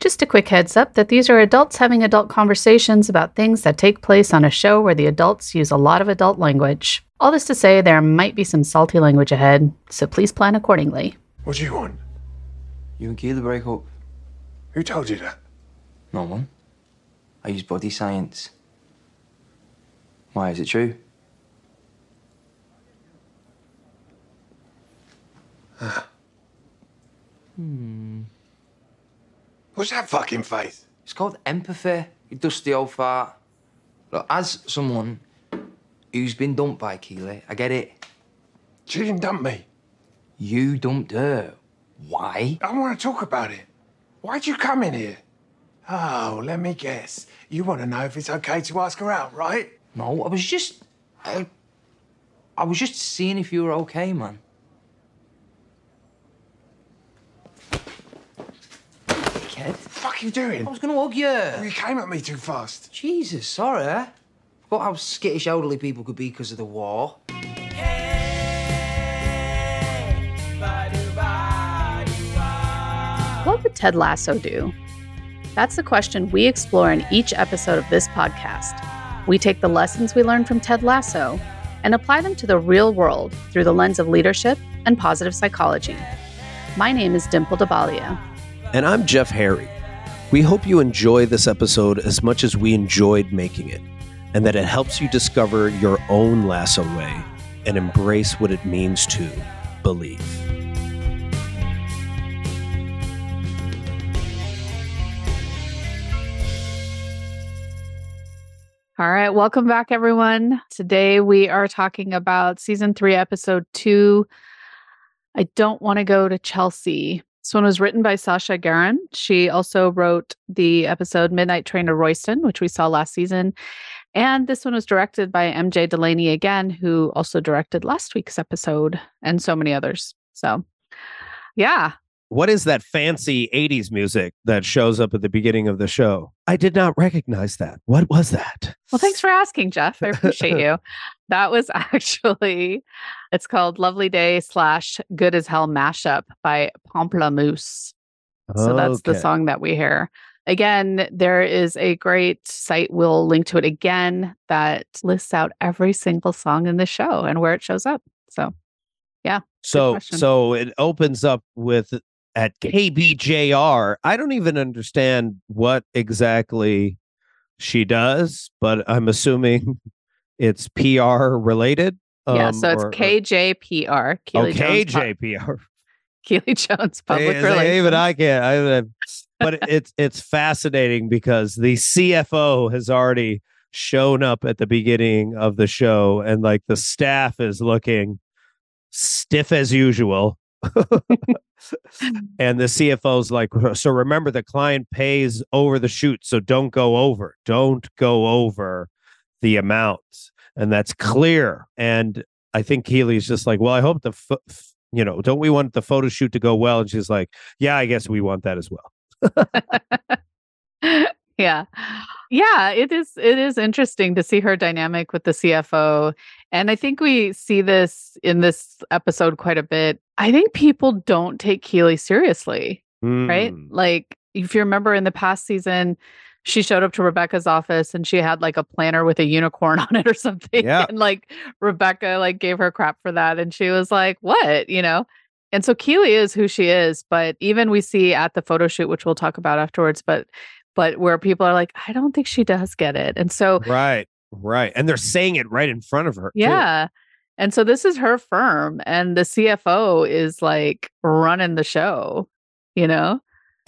Just a quick heads up that these are adults having adult conversations about things that take place on a show where the adults use a lot of adult language. All this to say, there might be some salty language ahead, so please plan accordingly. What do you want? You and Keeley break up? Who told you that? No one. I use body science. Why, is it true? Ah. Hmm. What's that fucking face? It's called empathy, you dusty old fart. Look, as someone who's been dumped by Keeley, I get it. She didn't dump me. You dumped her. Why? I don't want to talk about it. Why'd you come in here? Oh, let me guess. You want to know if it's okay to ask her out, right? No, I was just. I, I was just seeing if you were okay, man. Kid, fuck you doing? I was gonna hug you. Oh, you came at me too fast. Jesus, sorry. Forgot how skittish elderly people could be because of the war. What would Ted Lasso do? That's the question we explore in each episode of this podcast. We take the lessons we learned from Ted Lasso and apply them to the real world through the lens of leadership and positive psychology. My name is Dimple Dhabalia. And I'm Jeff Harry. We hope you enjoy this episode as much as we enjoyed making it, and that it helps you discover your own lasso way and embrace what it means to believe. All right, welcome back, everyone. Today we are talking about season three, episode two. I don't want to go to Chelsea. This one was written by Sasha Garron. She also wrote the episode Midnight Train to Royston, which we saw last season. And this one was directed by MJ Delaney again, who also directed last week's episode and so many others. So, yeah, What is that fancy 80s music that shows up at the beginning of the show? I did not recognize that. What was that? Well, thanks for asking, Jeff. I appreciate you. That was actually, it's called Lovely Day slash Good as Hell mashup by Pamplemousse. So that's the song that we hear. Again, there is a great site. We'll link to it again that lists out every single song in the show and where it shows up. So, yeah. So so it opens up with at KBJR. I don't even understand what exactly she does, but I'm assuming it's PR related. yeah. um, So it's or- KJPR. Oh, Keeley Jones, Pub- KJPR. Keeley Jones Public Hey, Relations. Even I can't. I, but it's it's fascinating because the CFO has already shown up at the beginning of the show, and like the staff is looking stiff as usual. and the CFO's like, so remember the client pays over the shoot, so don't go over, don't go over the amount, and that's clear. And I think Keeley's just like, well, I hope the, pho- f- you know, don't we want the photo shoot to go well? And she's like, yeah, I guess we want that as well. yeah yeah it is it is interesting to see her dynamic with the cfo and i think we see this in this episode quite a bit i think people don't take keeley seriously right Mm. like if you remember in the past season she showed up to rebecca's office and she had like a planner with a unicorn on it or something Yeah. and like rebecca like gave her crap for that and she was like what you know and so Keeley is who she is, but even we see at the photo shoot, which we'll talk about afterwards, but but where people are like, I don't think she does get it. And so Right, right. And they're mm. saying it right in front of her. too. yeah. And so this is her firm and the CFO is like running the show, you know?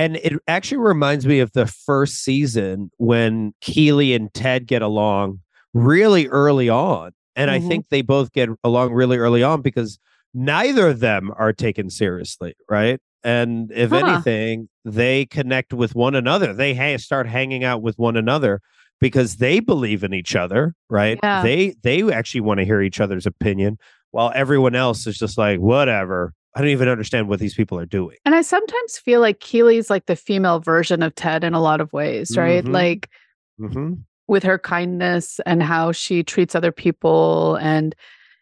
And it actually reminds me of the first season when Keeley and Ted get along really early on. And I Mhm. think they both get along really early on because neither of them are taken seriously, right? And if Huh. anything, they connect with one another. They ha- start hanging out with one another because they believe in each other, right? Yeah. They they actually want to hear each other's opinion while everyone else is just like whatever. I don't even understand what these people are doing. And I sometimes feel like Keeley's like the female version of Ted in a lot of ways, right? Mhm. Like hmm with her kindness and how she treats other people. And,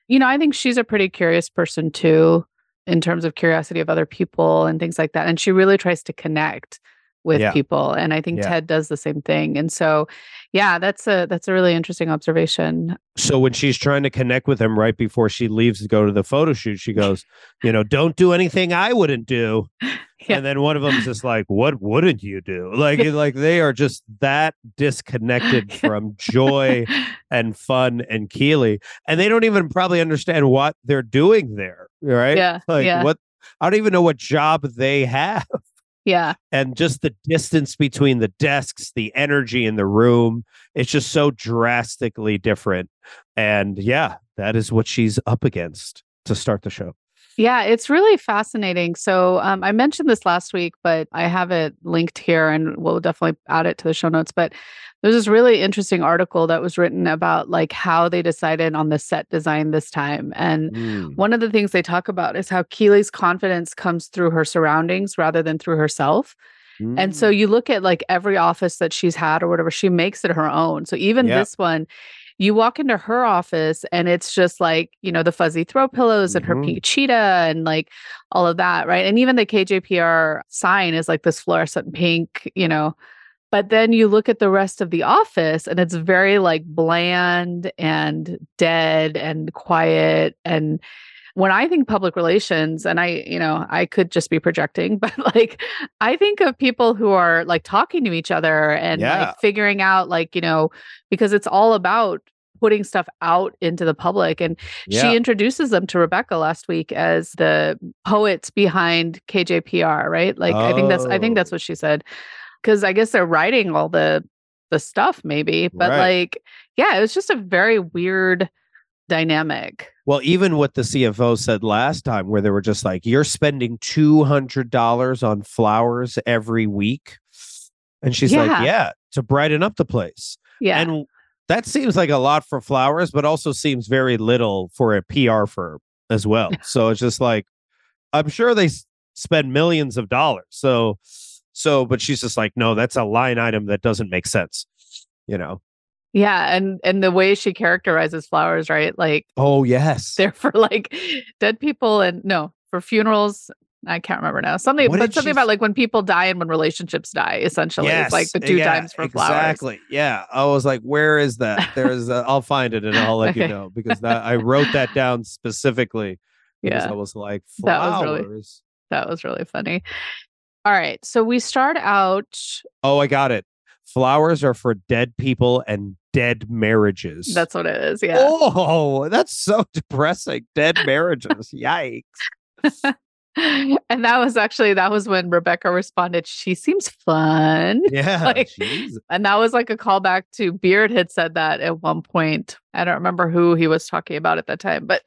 you know, I think she's a pretty curious person too, in terms of curiosity of other people and things like that. And she really tries to connect with Yeah. people and i think Yeah. ted does the same thing and so yeah that's a that's a really interesting observation So when she's trying to connect with him right before she leaves to go to the photo shoot, she goes, you know, don't do anything I wouldn't do. Yeah. And then one of them's just like, what wouldn't you do? Like, like they are just that disconnected from joy and fun and Keeley. And they don't even probably understand what they're doing there. Right. yeah Like yeah what I don't even know what job they have. Yeah and just the distance between the desks, the energy in the room, it's just so drastically different. And yeah, that is what she's up against to start the show. Yeah, it's really fascinating. So um, I mentioned this last week, but I have it linked here and we'll definitely add it to the show notes. But there's this really interesting article that was written about like how they decided on the set design this time. And Mm. one of the things they talk about is how Keeley's confidence comes through her surroundings rather than through herself. And so Mm. you look at like every office that she's had or whatever, she makes it her own. So even this one, you walk into her office and it's just like, you know, the fuzzy throw pillows and her Mhm. pink cheetah and like all of that, right? And even the KJPR sign is like this fluorescent pink, you know. But then you look at the rest of the office and it's very like bland and dead and quiet and when I think public relations, and I, you know, I could just be projecting, but like I think of people who are like talking to each other and Yeah. like figuring out, like, you know, because it's all about putting stuff out into the public. And yeah. she introduces them to Rebecca last week as the poets behind KJPR, right? Like I think that's I think oh. that's Oh. what she said. Cause I guess they're writing all the the stuff, maybe. But Right. like, yeah, it was just a very weird dynamic. Well, even what the CFO said last time, where they were just like, you're spending $200 on flowers every week. And she's Yeah. like, yeah, to brighten up the place. Yeah. And that seems like a lot for flowers, but also seems very little for a PR firm as well. so it's just like, I'm sure they s- spend millions of dollars. So, so, but she's just like, no, that's a line item that doesn't make sense. You know? Yeah, and and the way she characterizes flowers, right? Like Oh, yes. they're for like dead people and no, for funerals. I can't remember now. Something What but something she about like when people die and when relationships die, essentially. It's like the eh, two yeah, times for flowers. Exactly. Yeah. I was like, where is that? There's, I'll find it and I'll let you know because that I wrote that down specifically Yeah, I was like, That was really- flowers. that was really funny. All right. So we start out Oh, I got it. Flowers are for dead people and dead marriages. that's what it is. Yeah. Oh, that's so depressing. Dead marriages. Yikes. and that was actually that was when Rebecca responded, she seems fun. Yeah. Like- And that was like a callback to Beard had said that at one point. I don't remember who he was talking about at that time, but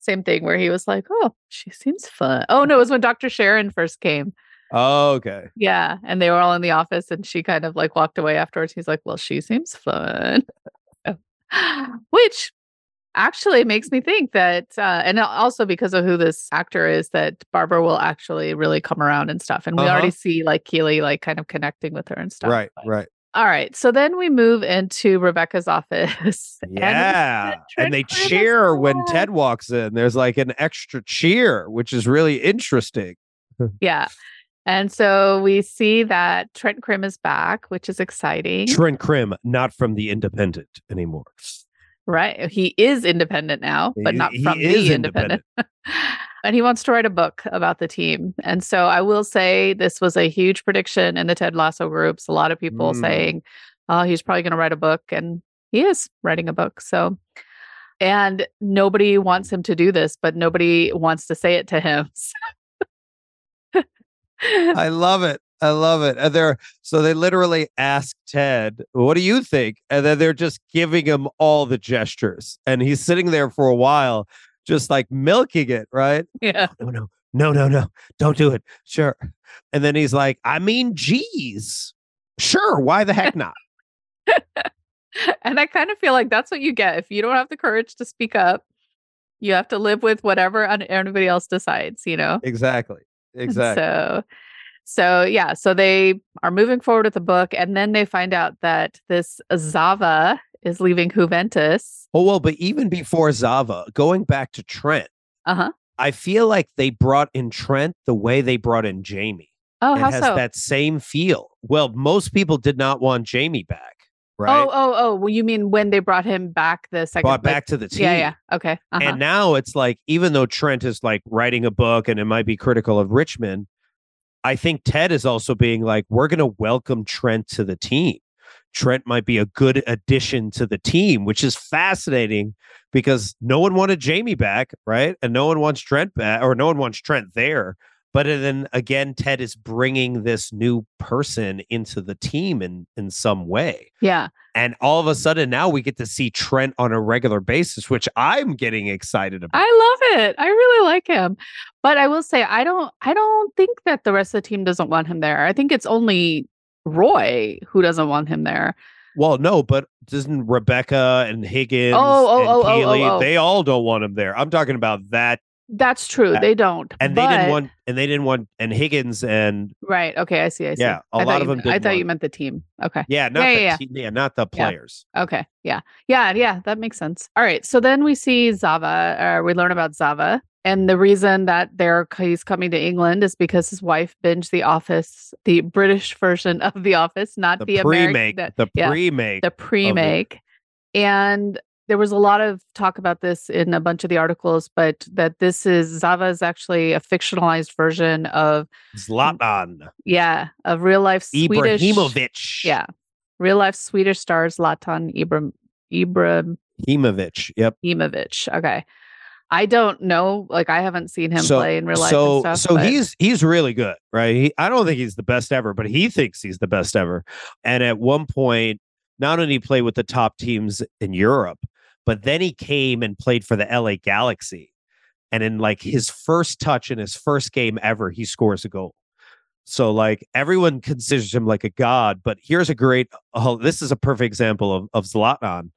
same thing where he was like, "Oh, she seems fun." Oh no, it was when Dr. Sharon first came. Oh, okay. Yeah, and they were all in the office, and she kind of like walked away afterwards. He's like, "Well, she seems fun," which actually makes me think that, uh, and also because of who this actor is, that Barbara will actually really come around and stuff. And we Uh-huh. already see like Keely like kind of connecting with her and stuff. Right, but- right. all right. So then we move into Rebecca's office. and Yeah. that And they cheer when. Ted walks in. There's like an extra cheer, which is really interesting. Yeah. And so we see that Trent Crimm is back, which is exciting. Trent Crimm, not from the Independent anymore. Right. He is independent now, but not he from is the independent. and he wants to write a book about the team. And so I will say this was a huge prediction in the Ted Lasso groups. A lot of people Mm. saying, oh, he's probably going to write a book. And he is writing a book. So, and nobody wants him to do this, but nobody wants to say it to him. I love it. I love it. And they're so they literally ask Ted, "What do you think?" And then they're just giving him all the gestures, and he's sitting there for a while, just like milking it. Right? yeah. No, no, no, no, no. Don't do it. Sure. And then he's like, "I mean, geez, sure. Why the heck not?" and I kind of feel like that's what you get if you don't have the courage to speak up. You have to live with whatever everybody else decides, you know. exactly. Exactly. So, so yeah, so they are moving forward with the book, and then they find out that this Zava is leaving Juventus. oh well, but even before Zava, going back to Trent, Uh huh. I feel like they brought in Trent the way they brought in Jamie. Oh, it how has so? that same feel. Well, most people did not want Jamie back, right? Oh, oh, oh. Well, you mean when they brought him back the second? Brought like- back to the team. Yeah, yeah. Okay. Uh-huh. And now it's like, even though Trent is like writing a book and it might be critical of Richmond, I think Ted is also being like, we're going to welcome Trent to the team. Trent might be a good addition to the team, which is fascinating because no one wanted Jamie back, right? And no one wants Trent back, or no one wants Trent there. But then again, Ted is bringing this new person into the team in in some way. yeah. And all of a sudden now we get to see Trent on a regular basis, which I'm getting excited about. I love it. I really like him. But I will say I don't I don't think that the rest of the team doesn't want him there. I think it's only Roy who doesn't want him there. well, no, but doesn't Rebecca and Higgins Oh, oh, and oh, oh, oh, Keely, oh. they all don't want him there. I'm talking about that. That's true. They don't. And they didn't want and they didn't want and Higgins and Right. Okay. I see. I see. Yeah, a I lot thought of you- them I thought you meant the team. Okay. yeah, not Yeah, the yeah, te- yeah, not the Yeah. players. Okay. Yeah. Yeah. Yeah. That makes sense. All right. So then we see Zava, or we learn about Zava. And the reason that they're he's coming to England is because his wife binged The Office, the British version of The Office, not The, the, pre-make, American. the yeah, pre-make. the pre-make. And there was a lot of talk about this in a bunch of the articles, but that this is Zava is actually a fictionalized version of Zlatan mm, yeah, of real life Swedish Ibrahimovic. yeah, real life Swedish star Zlatan Ibram Ibrahimovic. Ibrahimovic. Yep. Okay. I don't know. Like I haven't seen him so, play in real life. So, stuff, so but- he's he's really good, right? He, I don't think he's the best ever, but he thinks he's the best ever. And at one point, not only play with the top teams in Europe, but then he came and played for the LA Galaxy. And in like his first touch in his first game ever, he scores a goal. So like everyone considers him like a god, but here's a great. Oh, this is a perfect example of of Zlatan.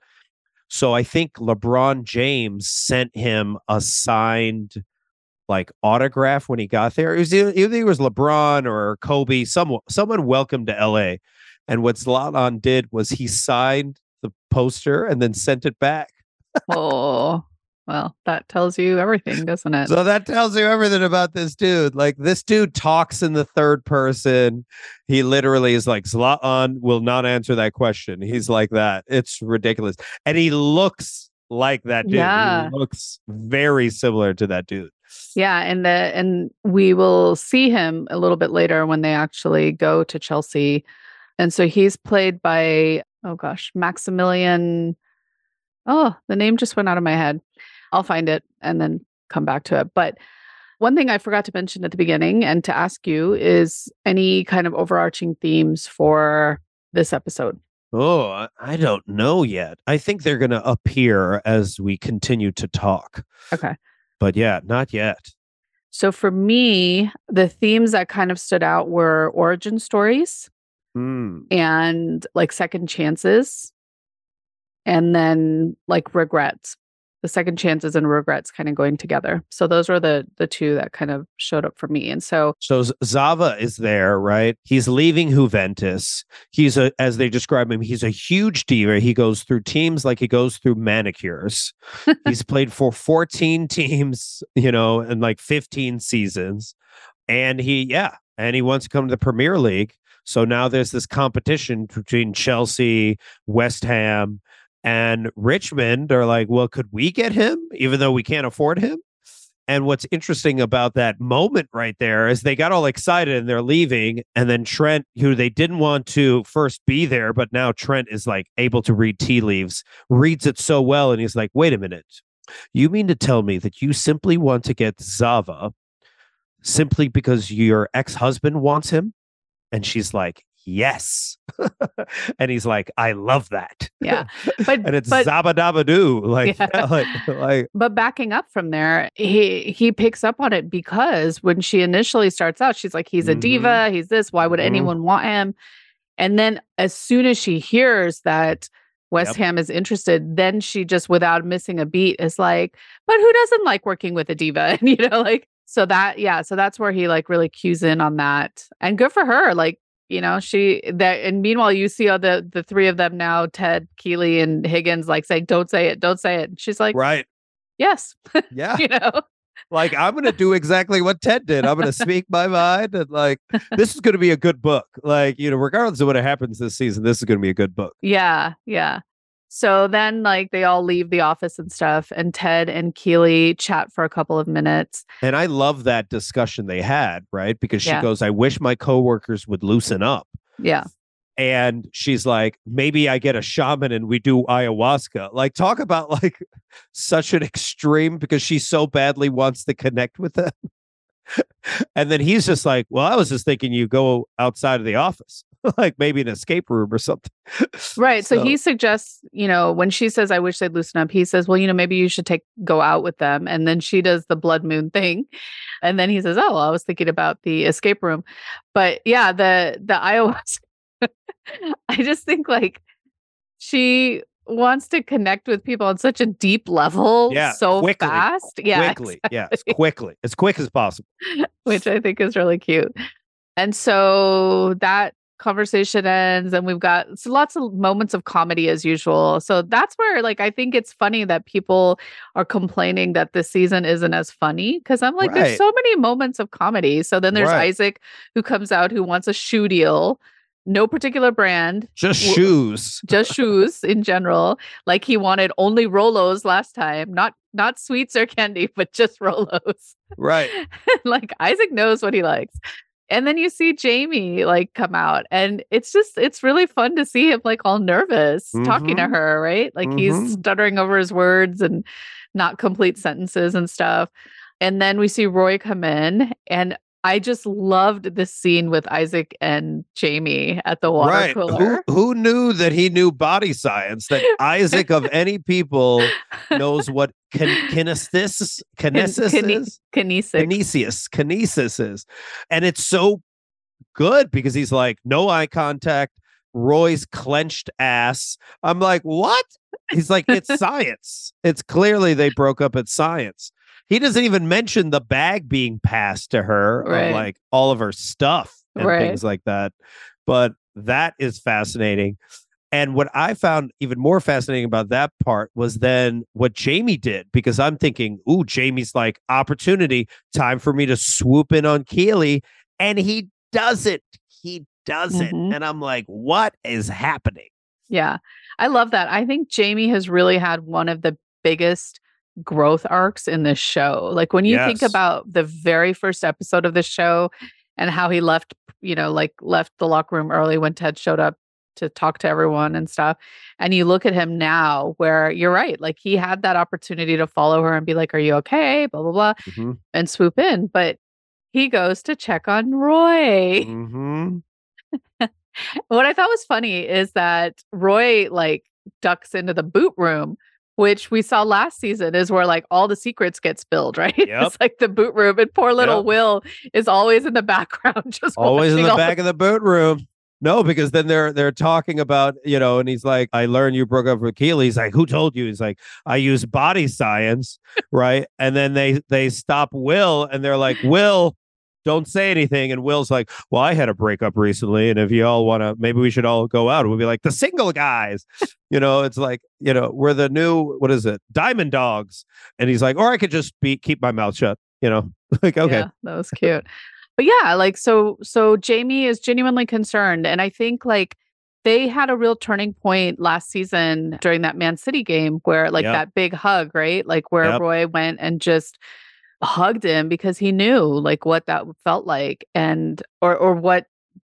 So I think LeBron James sent him a signed like autograph when he got there. It was either, either it was LeBron or Kobe. Someone someone welcomed to LA, and what Zlatan did was he signed the poster and then sent it back. Oh well, that tells you everything, doesn't it? So that tells you everything about this dude. Like this dude talks in the third person. He literally is like Zlatan will not answer that question. He's mm. like that. It's ridiculous, and he looks like that dude. Yeah. He looks very similar to that dude. Yeah, and the and we will see him a little bit later when they actually go to Chelsea. And so he's played by oh gosh, Maximilian Oh, the name just went out of my head. I'll find it and then come back to it. But one thing I forgot to mention at the beginning and to ask you is any kind of overarching themes for this episode. Oh, I- don't know yet. I think they're going to appear as we continue to talk. Okay. But yeah, not yet. So for me, the themes that kind of stood out were origin stories. Hmm. and like second chances and then like regrets the second chances and regrets kind of going together so those were the the two that kind of showed up for me and so So Zava is there, right? He's leaving Juventus. He's a, as they describe him, he's a huge diva. He goes through teams like he goes through manicures. he's played for 14 teams, you know, in like 15 seasons. And he, yeah, and he wants to come to the Premier League. So now there's this competition between Chelsea, West Ham, and Richmond are like, well, could we get him even though we can't afford him? And what's interesting about that moment right there is they got all excited and they're leaving. And then Trent, who they didn't want to first be there, but now Trent is like able to read tea leaves, reads it so well. And he's like, wait a minute. You mean to tell me that you simply want to get Zava simply because your ex husband wants him? And she's like, yes. and he's like, I love that. yeah but and it's but Zaba Dabba Doo. Like, Yeah. like, like, but backing up from there he he picks up on it because when she initially starts out she's like he's a Mhm. diva he's this why would Mhm. anyone want him and then as soon as she hears that West Yep. Ham is interested, then she just without missing a beat is like, but who doesn't like working with a diva? And you know, like so that yeah, so that's where he like really cues in on that. And good for her. Like, you know, she that and meanwhile you see all the the three of them now, Ted, Keeley, and Higgins like saying, Don't say it, don't say it. And she's like, right. Yes, Yeah. you know. like I'm gonna do exactly what Ted did. I'm gonna speak my mind and like this is gonna be a good book. Like, you know, regardless of what happens this season, this is gonna be a good book. Yeah, yeah. So then like they all leave the office and stuff and Ted and Keeley chat for a couple of minutes. And I love that discussion they had, right? Because she Yeah. goes, I wish my coworkers would loosen up. Yeah. And she's like, maybe I get a shaman and we do ayahuasca. Like, talk about like such an extreme because she so badly wants to connect with them. and then he's just like, Well, I was just thinking you go outside of the office, like maybe an escape room or something. Right. So, he suggests, you know, when she says, I wish they'd loosen up, he says, Well, you know, maybe you should take go out with them. And then she does the blood moon thing. And then he says, Oh, I was thinking about the escape room. But yeah, the the ayahuasca. I just think like she wants to connect with people on such a deep level Yeah, so quickly, fast. Yeah. quickly. Yes, quickly, as quick as possible. which I think is really cute. And so that conversation ends, and we've got so lots of moments of comedy as usual. So that's where, like, I think it's funny that people are complaining that this season isn't as funny because I'm like, Right. there's so many moments of comedy. So then there's Right. Isaac who comes out who wants a shoe deal, no particular brand, Just shoes. just shoes in general. Like he wanted only Rolos last time, not not sweets or candy, but just Rolos. Right. like Isaac knows what he likes. And then you see Jamie like come out and it's just it's really fun to see him like all nervous talking to Mhm. her, right? Like he's Mhm. stuttering over his words and not complete sentences and stuff. And then we see Roy come in and I just loved this scene with Isaac and Jamie at the water right. cooler. Who, who knew that he knew body science? That Isaac of any people knows what kin- kinesthesis, kinesis kine- is? Kinesis. Kinesius, kinesis is. And it's so good because he's like, no eye contact, Roy's clenched ass. I'm like, what? He's like, it's science. It's clearly they broke up at science. He doesn't even mention the bag being passed to her, or like all of her stuff and Right. things like that. But that is fascinating. And what I found even more fascinating about that part was then what Jamie did, because I'm thinking, ooh, Jamie's like, opportunity, time for me to swoop in on Keeley. And he does it. He does it. Mhm. And I'm like, what is happening? Yeah. I love that. I think Jamie has really had one of the biggest growth arcs in this show. Like when you think about the very first episode of the show and how he left, you know, like left the locker room early when Ted showed up to talk to everyone and stuff. And you look at him now where you're right. Like he had that opportunity to follow her and be like, Are you okay? Blah, blah, blah, Mm-hmm. and swoop in. But he goes to check on Roy. Mm-hmm. What I thought was funny is that Roy like ducks into the boot room, which we saw last season is where like all the secrets get spilled, right? Yep. It's like the boot room, and poor little Yep. Will is always in the background, just Always in the back of the boot room. No, because then they're they're talking about, you know, and he's like, I learned you broke up with Keeley. He's like, Who told you? He's like, I use body science, right? And then they they stop Will and they're like, Will, don't say anything. And Will's like, Well, I had a breakup recently, and if you all want to, maybe we should all go out. We'll be like the single guys. You know, it's like, you know, we're the new what is it? Diamond dogs. And he's like, or I could just be keep my mouth shut, you know. like, okay. Yeah, that was cute. but yeah, like so so Jamie is genuinely concerned and I think like they had a real turning point last season during that Man City game where like Yep. that big hug, right? Like where Yep. Roy went and just hugged him because he knew like what that felt like and or or what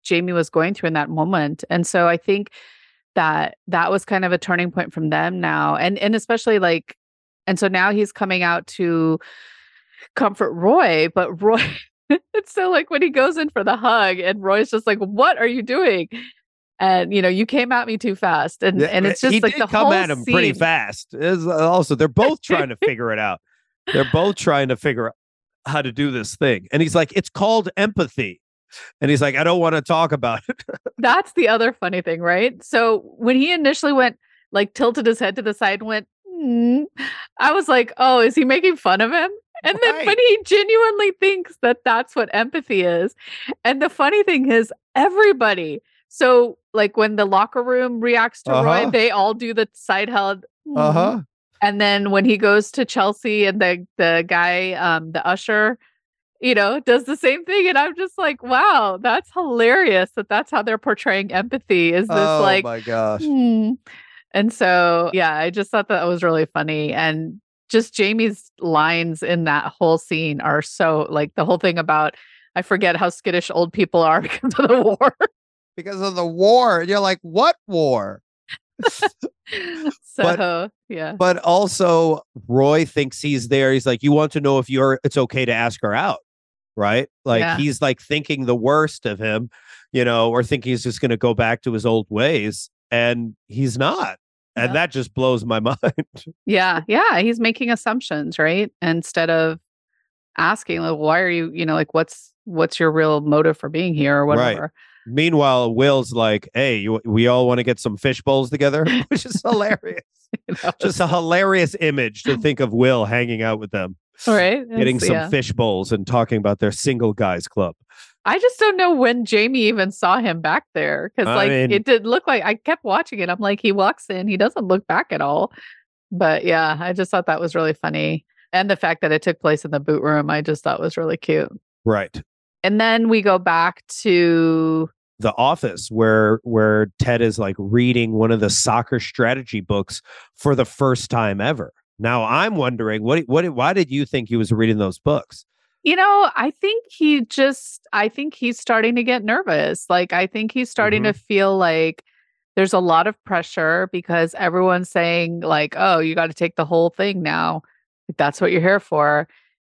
Jamie was going through in that moment. And so I think that that was kind of a turning point from them now and and especially like and so now he's coming out to comfort Roy, but Roy it's so like when he goes in for the hug and Roy's just like, "What are you doing?" And you know, you came at me too fast, and Yeah, and eh, it's he just like did the come whole at him pretty fast. Is uh, also they're both trying to figure it out. They're both trying to figure out how to do this thing. And he's like, "It's called empathy." And he's like, "I don't want to talk about it." That's the other funny thing, right? So when he initially went, like tilted his head to the side, and went, "Hmm," I was like, "Oh, is he making fun of him?" And then, Right. but he genuinely thinks that that's what empathy is. And the funny thing is, everybody. So, like when the locker room reacts to Roy, Uh-huh. they all do the side held. Uh-huh. And then when he goes to Chelsea and the the guy, um, the usher, you know, does the same thing. And I'm just like, wow, that's hilarious that that's how they're portraying empathy. Is this oh like, my gosh. hmm. and so yeah, I just thought that was really funny. And just Jamie's lines in that whole scene are so like the whole thing about I forget how skittish old people are because of the war. Because of the war. And you're like, what war? so yeah. But also Roy thinks he's there. He's like, you want to know if you're it's okay to ask her out. Right. Like Yeah. he's like thinking the worst of him, you know, or thinking he's just gonna go back to his old ways. And he's not. And Yeah. that just blows my mind. Yeah, yeah, he's making assumptions, right? Instead of asking like why are you, you know, like what's what's your real motive for being here or Right. Meanwhile, Will's like, hey, you, we all want to get some fish bowls together, which is hilarious. You know? just a hilarious image to think of Will hanging out with them, right? getting some yeah. fish bowls and talking about their single guys club. I just don't know when Jamie even saw him back there because like mean- it did look like I kept watching it. I'm like, he walks in, he doesn't look back at all. But yeah, I just thought that was really funny. And the fact that it took place in the boot room, I just thought was really cute. Right. And then we go back to The office where where Ted is like reading one of the soccer strategy books for the first time ever. Now I'm wondering what what why did you think he was reading those books? You know, I think he just, I think he's starting to get nervous. Like, I think he's starting to mm-hmm. feel like there's a lot of pressure because everyone's saying, like, oh, you got to take the whole thing now. That's what you're here for.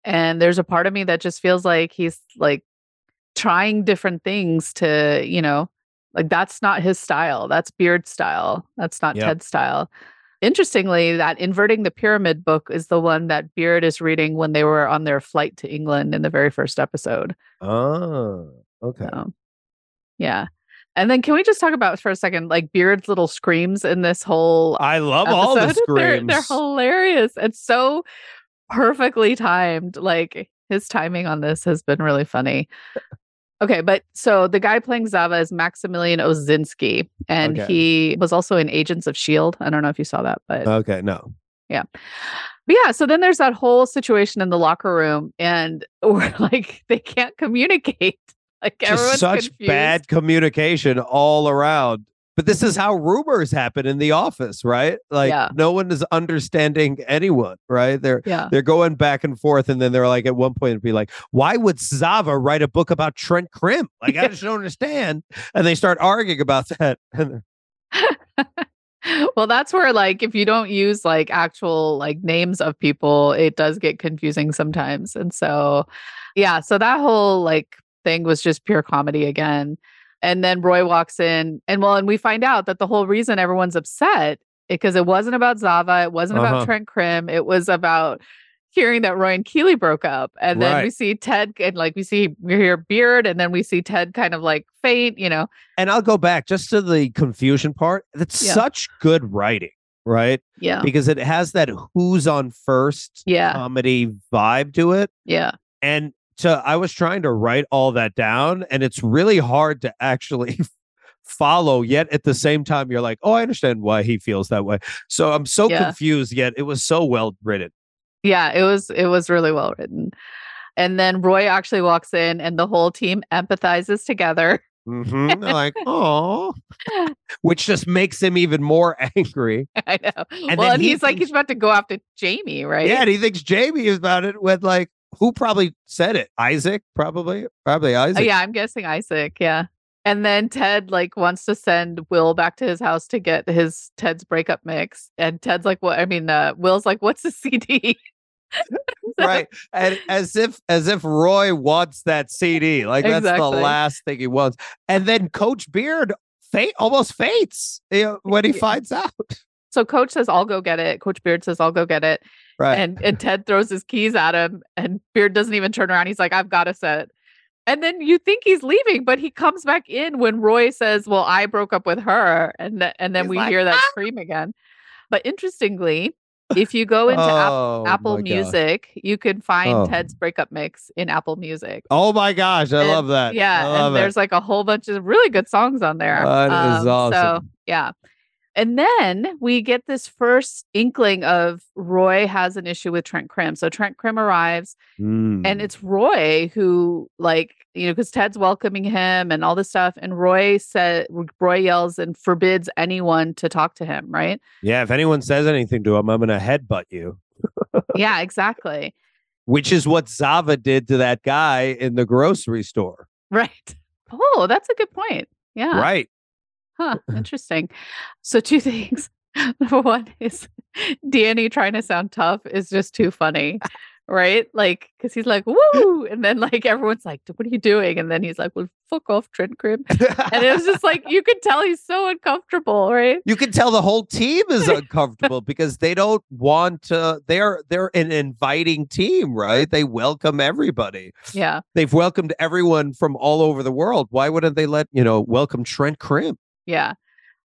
And there's a part of me that just feels like he's like trying different things to, you know, like that's not his style. That's Beard style. That's not Yep. Ted's style. Interestingly, that Inverting the Pyramid book is the one that Beard is reading when they were on their flight to England in the very first episode. Oh, okay. So, yeah. And then can we just talk about for a second, like Beard's little screams in this whole I love all the episode? They're, screams. they're hilarious. It's so perfectly timed. Like his timing on this has been really funny. Okay, but so the guy playing Zava is Maximilian Osinski, and Okay. he was also in Agents of Shield. I don't know if you saw that, but okay, no. Yeah. But yeah, so then there's that whole situation in the locker room, and we're like they can't communicate. Like Just everyone's such confused. bad communication all around. But this is how rumors happen in the office, right? Like Yeah. no one is understanding anyone, right? They're Yeah, they're going back and forth, and then they're like, at one point, it'd be like, "Why would Zava write a book about Trent Crimm? Like, I just don't understand." And they start arguing about that. Well, that's where like if you don't use like actual like names of people, it does get confusing sometimes. And so, yeah, so that whole like thing was just pure comedy again. And then Roy walks in, and well, and we find out that the whole reason everyone's upset because it wasn't about Zava, it wasn't Uh-huh. about Trent Crimm, it was about hearing that Roy and Keeley broke up. And then we see Ted and like we see we hear Beard, and then we see Ted kind of like faint, you know. and I'll go back just to the confusion part. That's Yeah. such good writing, right? Yeah. Because it has that who's on first Yeah. comedy vibe to it. Yeah. And so I was trying to write all that down, and it's really hard to actually follow. Yet at the same time, you're like, oh, I understand why he feels that way. So I'm so Yeah. confused. Yet it was so well written. Yeah, it was it was really well written. And then Roy actually walks in and the whole team empathizes together. Mhm. They're like, oh, which just makes him even more angry. I know. And well, then and he he's like he's about to go after Jamie, right? Yeah, and he thinks Jamie is about it with like who probably said it? Isaac, probably, probably Oh, Isaac. yeah, I'm guessing Isaac, yeah. And then Ted like wants to send Will back to his house to get his Ted's breakup mix. And Ted's like, what I mean, uh, Will's like, what's the CD? right and as if as if roy wants that cd like that's the last thing he wants and then coach beard fa- almost faints you know, when he finds out So coach says, I'll go get it. Coach Beard says, I'll go get it. Right and and Ted throws his keys at him, and Beard doesn't even turn around. He's like, "I've got a set." And then you think he's leaving, but he comes back in when Roy says, "Well, I broke up with her," and th- and then He's we like, hear that "Ah!" scream again. But interestingly, if you go into App- oh, Apple my gosh. Music, you can find Oh. Ted's breakup mix in Apple Music. oh my gosh i And- love that Yeah, love and it. there's like a whole bunch of really good songs on there. That is So awesome. yeah. And then we get this first inkling of Roy has an issue with Trent Crimm. So Trent Crimm arrives and Mm. it's Roy who like, you know, because Ted's welcoming him and all this stuff. And Roy said Roy yells and forbids anyone to talk to him, right? yeah, if anyone says anything to him, I'm going to headbutt you, yeah, exactly. which is what Zava did to that guy in the grocery store. Right. Oh, that's a good point. Yeah. Right. Huh. Uh-huh. Interesting. So two things. Number one is Danny trying to sound tough is just too funny. Right? Like, because he's like, woo. And then like everyone's like, what are you doing? And then he's like, well, fuck off, Trent Crimm. And it was just like you could tell he's so uncomfortable, right? you can tell the whole team is uncomfortable because they don't want to they're they're an inviting team right they welcome everybody Yeah. they've welcomed everyone from all over the world why wouldn't they let you know welcome trent crimm Yeah.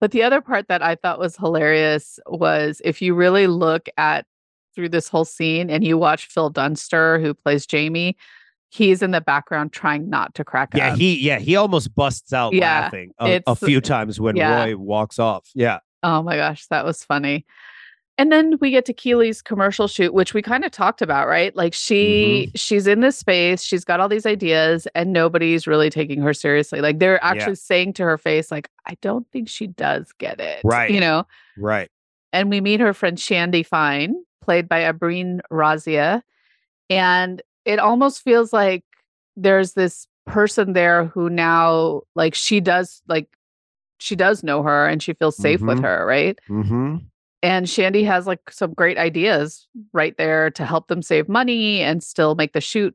But the other part that I thought was hilarious was if you really look at through this whole scene and you watch Phil Dunster, who plays Jamie, he's in the background trying not to crack yeah up. he yeah he almost busts out Yeah, laughing a, a few times when yeah. roy walks off yeah Oh my gosh, that was funny. And then we get to Keeley's commercial shoot, which we kind of talked about, right? Like she Mm-hmm. she's in this space, she's got all these ideas, and nobody's really taking her seriously. Like they're actually saying to her face, like, I don't think she does get it. Right. You know? right And we meet her friend Shandy Fine, played by Ambreen Razia. And it almost feels like there's this person there who now like she does like she does know her and she feels safe with Mhm. her, right? mm-hmm And Shandy has like some great ideas right there to help them save money and still make the shoot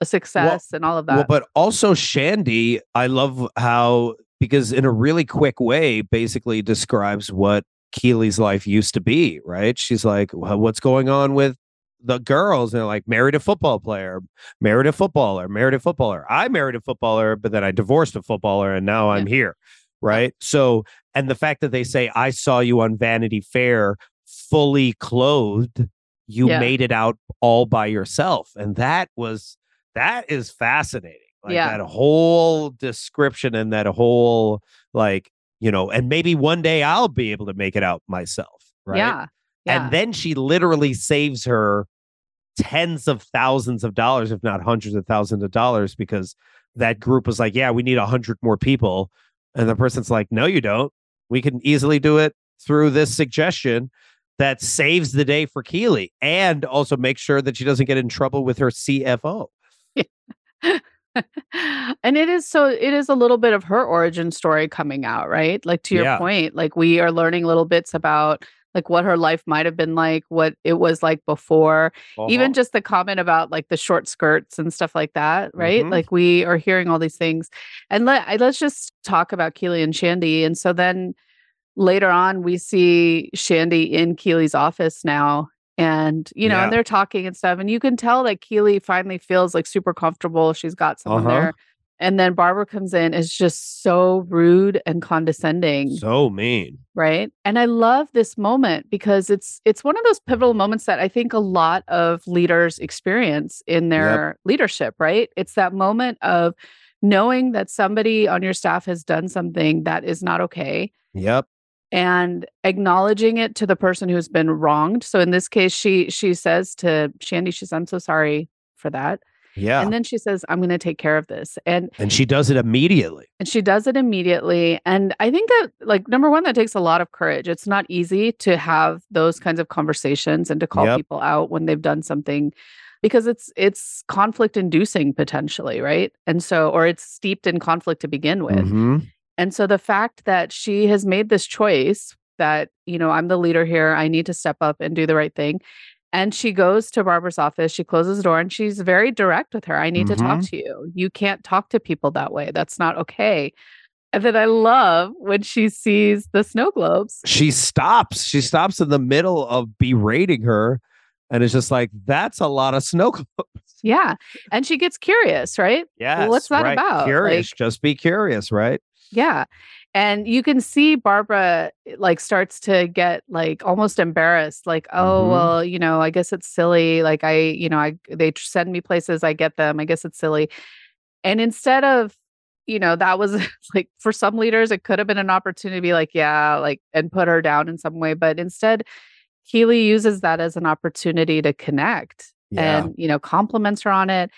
a success and all of that. Well, but also Shandy, I love how because in a really quick way, basically describes what Keeley's life used to be. Right? She's like, well, "What's going on with the girls?" And they're like, "Married a football player, married a footballer, married a footballer. I married a footballer, but then I divorced a footballer, and now I'm here." Right? So, and the fact that they say, "I saw you on Vanity Fair, fully clothed." You Yeah. made it out all by yourself, and that was that is fascinating. Like Yeah. that whole description and that whole like, you know, and maybe one day I'll be able to make it out myself. Right. Yeah. Yeah. And then she literally saves her tens of thousands of dollars, if not hundreds of thousands of dollars, because that group was like, Yeah, we need a hundred more people. And the person's like, No, you don't. We can easily do it through this suggestion that saves the day for Keeley and also make sure that she doesn't get in trouble with her CFO. and it is so it is a little bit of her origin story coming out, right? Like to your Yeah. point, like we are learning little bits about like what her life might have been like, what it was like before. Even Uh-huh. just the comment about like the short skirts and stuff like that, right? Mhm. Like we are hearing all these things. And let let's just talk about Keeley and Shandy. And so then later on we see Shandy in Keeley's office now. And you know, Yeah. and they're talking and stuff. And you can tell that Keeley finally feels like super comfortable. She's got someone Uh-huh. there. And then Barbara comes in, is just so rude and condescending. So mean. right? And i love this moment because it's it's one of those pivotal moments that i think a lot of leaders experience in their leadership right? It's that moment of knowing that somebody on your staff has done something that is not okay Yep. and acknowledging it to the person who's been wronged. So in this case she she says to shandy she says i'm so sorry for that Yeah. and then she says i'm going to take care of this and and she does it immediately. and she does it immediately. And I think that, like, number one, that takes a lot of courage. It's not easy to have those kinds of conversations and to call Yep. people out when they've done something because it's it's conflict inducing potentially, right? And so or it's steeped in conflict to begin with. Mhm. And so the fact that she has made this choice that, you know, I'm the leader here, I need to step up and do the right thing. And she goes to Barbara's office, she closes the door and she's very direct with her. I need to talk mm-hmm. to you. You can't talk to people that way. That's not okay. And then I love when she sees the snow globes. She stops. She stops in the middle of berating her. And it's just like, that's a lot of snow globes. Yeah. And she gets curious, right? Yes. what's that right. about? Curious. Like- just be curious, right? Yeah. And you can see Barbara like starts to get like almost embarrassed, like, oh, Mhm. well, you know, I guess it's silly. Like, I, you know, I, they send me places, I get them. I guess it's silly. And instead of you know, that was like for some leaders, it could have been an opportunity to be like, yeah, like, and put her down in some way. But instead, Keeley uses that as an opportunity to connect Yeah. and, you know, compliments her on it.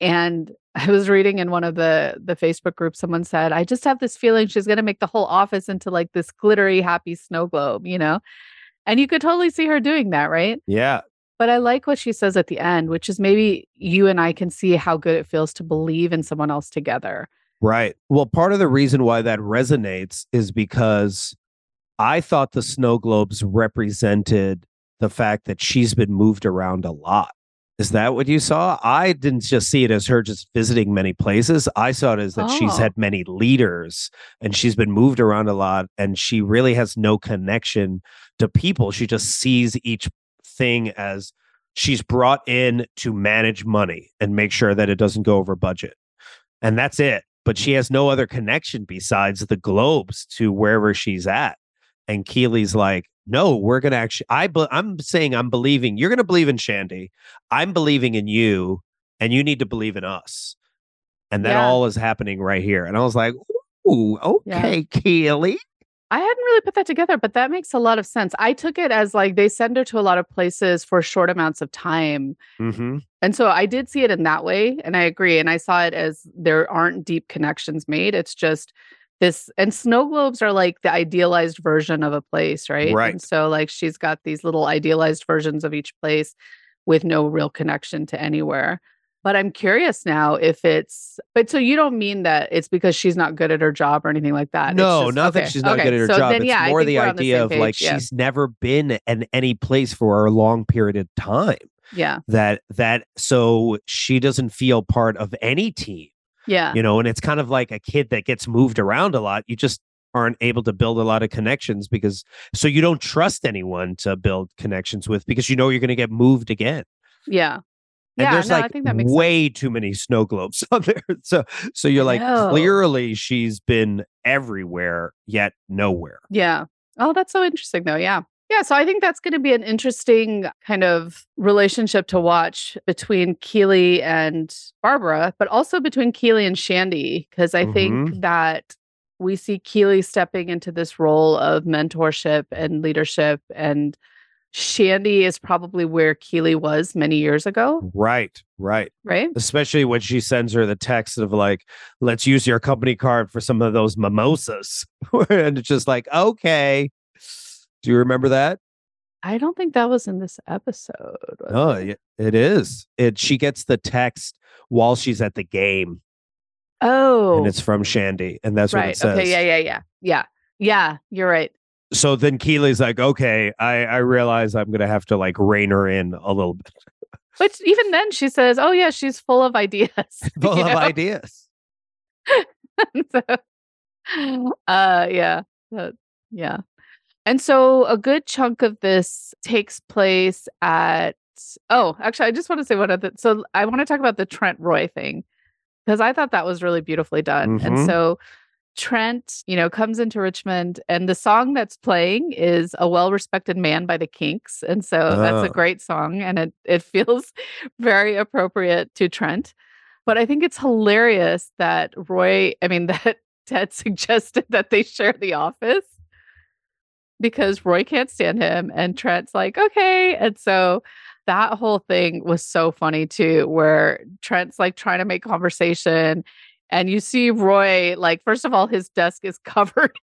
And I was reading in one of the the Facebook groups, someone said, I just have this feeling she's gonna make the whole office into like this glittery, happy snow globe, you know? And you could totally see her doing that, right? yeah. But I like what she says at the end, which is maybe you and I can see how good it feels to believe in someone else together. Right. Well, part of the reason why that resonates is because I thought the snow globes represented the fact that she's been moved around a lot. Is that what you saw? I didn't just see it as her just visiting many places. I saw it as that she's Oh. had many leaders and she's been moved around a lot and she really has no connection to people. She just sees each thing as she's brought in to manage money and make sure that it doesn't go over budget. And that's it. But she has no other connection besides the globes to wherever she's at. And Keeley's like, no, we're gonna actually. I, be, I'm saying I'm believing. You're gonna believe in Shandy. I'm believing in you, and you need to believe in us. And that Yeah. all is happening right here. And I was like, ooh, Yeah. okay, Keeley. I hadn't really put that together, but that makes a lot of sense. I took it as like they send her to a lot of places for short amounts of time. Mm-hmm. And so I did see it in that way. And I agree. And I saw it as there aren't deep connections made. It's just this, and snow globes are like the idealized version of a place, right? Right. And so, like, she's got these little idealized versions of each place with no real connection to anywhere. But I'm curious now if it's, but so you don't mean that it's because she's not good at her job or anything like that. It's No, just- not that she's not okay. good at her So job. then, it's yeah, I more the the idea same of like. Yeah. she's never been in any place for a long period of time. Yeah. That that so she doesn't feel part of any team. Yeah. you know and it's kind of like a kid that gets moved around a lot you just aren't able to build a lot of connections because so you don't trust anyone to build connections with because you know you're going to get moved again Yeah. and yeah. there's no, like I think that makes sense. way too many snow globes on there so so you're like know. clearly she's been everywhere yet nowhere Yeah. Oh, that's so interesting though. Yeah. Yeah. So I think that's going to be an interesting kind of relationship to watch between Keeley and Barbara, but also between Keeley and Shandy, because I think mm-hmm. that we see Keeley stepping into this role of mentorship and leadership. And Shandy is probably where Keeley was many years ago, right right right? especially when she sends her the text of like let's use your company card for some of those mimosas and it's just like okay do you remember that I don't think that was in this episode. Oh, it? yeah, it is. It she gets the text while she's at the game, Oh, and it's from Shandy, and that's what it says. Okay. Yeah. Yeah. Yeah. Yeah. Yeah. You're right. So then Keeley's like, "Okay, I I realize I'm gonna have to like rein her in a little bit, But even then, she says, "Oh yeah, she's full of ideas." full of know? ideas." so, uh, yeah, uh, yeah. And so a good chunk of this takes place at. Oh, actually, I just want to say one other. So I want to talk about the Trent Roy thing because I thought that was really beautifully done. And Mhm. so Trent, you know, comes into Richmond, and the song that's playing is "A Well-Respected Man" by the Kinks, and so that's a Ah. great song, and it it feels very appropriate to Trent. But I think it's hilarious that Roy, I mean, that Ted suggested that they share the office because Roy can't stand him, and Trent's like, okay, and so that whole thing was so funny too, where Trent's like trying to make conversation. And you see Roy, like, first of all, his desk is covered.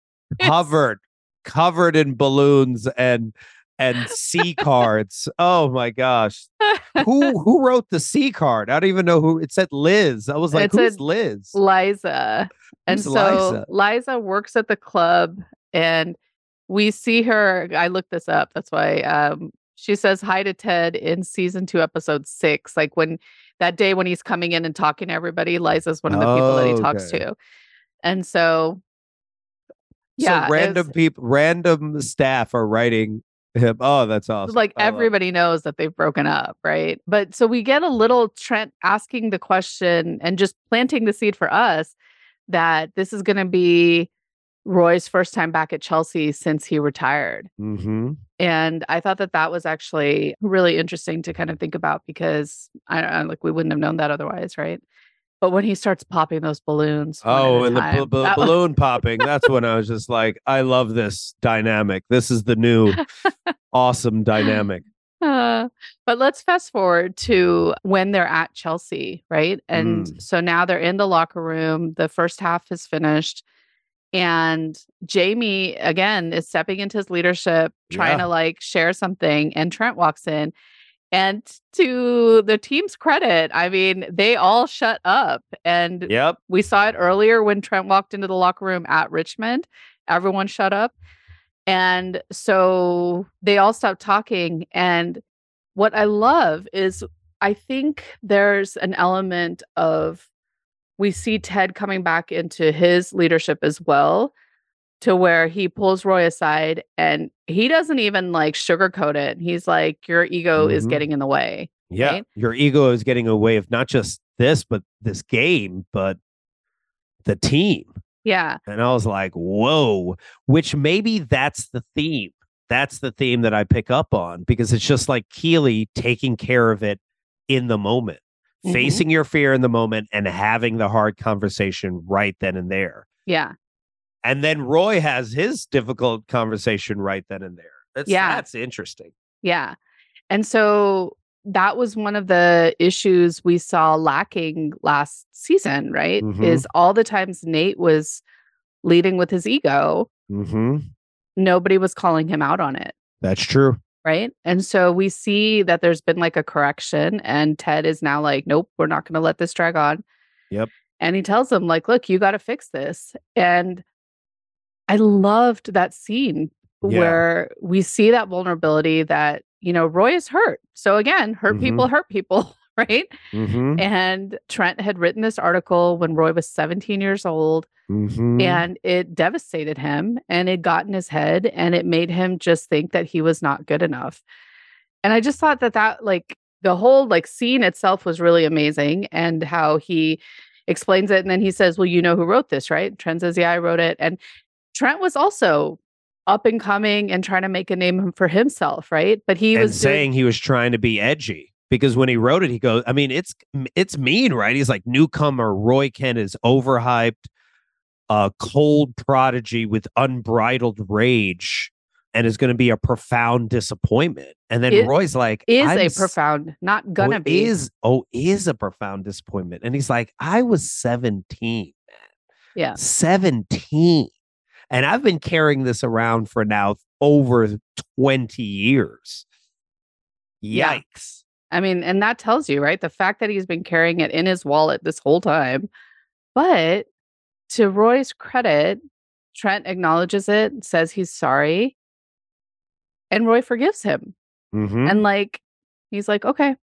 covered, covered in balloons and and C cards. Oh my gosh, who who wrote the C card? I don't even know who. It said Liz. I was like, It who's Liz? Liza. And Who's so Liza? Liza? works at the club and we see her. I looked this up. That's why um, she says hi to Ted in season two, episode six. Like when that day when he's coming in and talking to everybody, Liza's one of the people that he talks Okay. to. And so, yeah, so random was- people, random staff are writing him. Oh, that's awesome. like I love it. everybody knows that they've broken up, right? But so we get a little Trent asking the question and just planting the seed for us that this is going to be Roy's first time back at Chelsea since he retired. Mhm. And I thought that that was actually really interesting to kind of think about because I don't know, like we wouldn't have known that otherwise, right? But when he starts popping those balloons, oh, and the time, bal- bal- that was- balloon popping. That's when I was just like, I love this dynamic. This is the new awesome dynamic. Uh, but let's fast forward to when they're at Chelsea, right? And Mm. so now they're in the locker room. The first half is finished. And Jamie, again, is stepping into his leadership, trying Yeah. to like share something. And Trent walks in. And to the team's credit, I mean, they all shut up. And Yep. we saw it earlier when Trent walked into the locker room at Richmond. Everyone shut up. And so they all stopped talking. And what I love is I think there's an element of we see Ted coming back into his leadership as well, to where he pulls Roy aside and he doesn't even like sugarcoat it. He's like, Your ego is Mhm. getting in the way. Yeah. Right? Your ego is getting away of not just this, but this game, but the team. Yeah. And I was like, whoa, which maybe that's the theme. That's the theme that I pick up on because it's just like Keeley taking care of it in the moment, Mhm. facing your fear in the moment and having the hard conversation right then and there. Yeah. And then Roy has his difficult conversation right then and there. That's, Yeah. That's interesting. Yeah. And so that was one of the issues we saw lacking last season, right? Mhm. Is all the times Nate was leading with his ego, hmm nobody was calling him out on it, That's true. Right? And so we see that there's been like a correction, and Ted is now like, nope, we're not going to let this drag on. Yep. And he tells him, like, look, you got to fix this. And I loved that scene Yeah. where we see that vulnerability that, you know, Roy is hurt. So again, hurt Mhm. people hurt people, right? hmm And Trent had written this article when Roy was 17 years old hmm and it devastated him and it got in his head and it made him just think that he was not good enough. And I just thought that that like the whole like scene itself was really amazing and how he explains it and then he says, "Well, you know who wrote this, right?" Trent says, "Yeah, I wrote it." And Trent was also up and coming and trying to make a name for himself, right? But he and was doing- saying he was trying to be edgy because when he wrote it, he goes, I mean, it's it's mean, right? He's like newcomer Roy Kent is overhyped, a cold prodigy with unbridled rage, and is going to be a profound disappointment. And then It Roy's like, is "I'm a profound, not oh, gonna be. is oh is a profound disappointment." And he's like, I was seventeen. Yeah. 17. And I've been carrying this around for now over 20 years. Yeah. I mean, and that tells you, right? The fact that he's been carrying it in his wallet this whole time. But to Roy's credit, Trent acknowledges it, says he's sorry, and Roy forgives him. Mhm. And like, he's like, okay.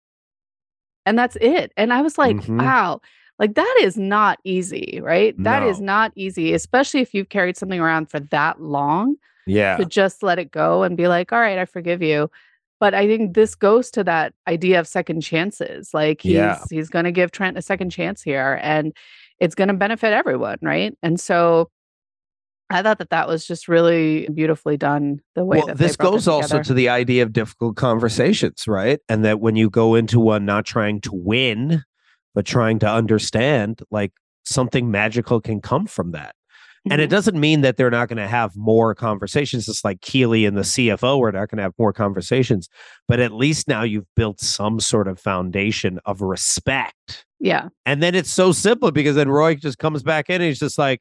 And that's it. And I was like, Mhm. wow, like that is not easy, right? That is No. not easy, especially if you've carried something around for that long Yeah. to just let it go and be like, all right, I forgive you. But I think this goes to that idea of second chances. Like he's Yeah. he's going to give Trent a second chance here, and it's going to benefit everyone, right? And so I thought that that was just really beautifully done. The way Well, this goes also to the idea of difficult conversations, right? And that when you go into one not trying to win, but trying to understand, like something magical can come from that. And it Mhm. doesn't mean that they're not going to have more conversations. It's like Keeley and the CFO are not going to have more conversations, but at least now you've built some sort of foundation of respect. yeah, And then it's so simple because then Roy just comes back in and he's just like,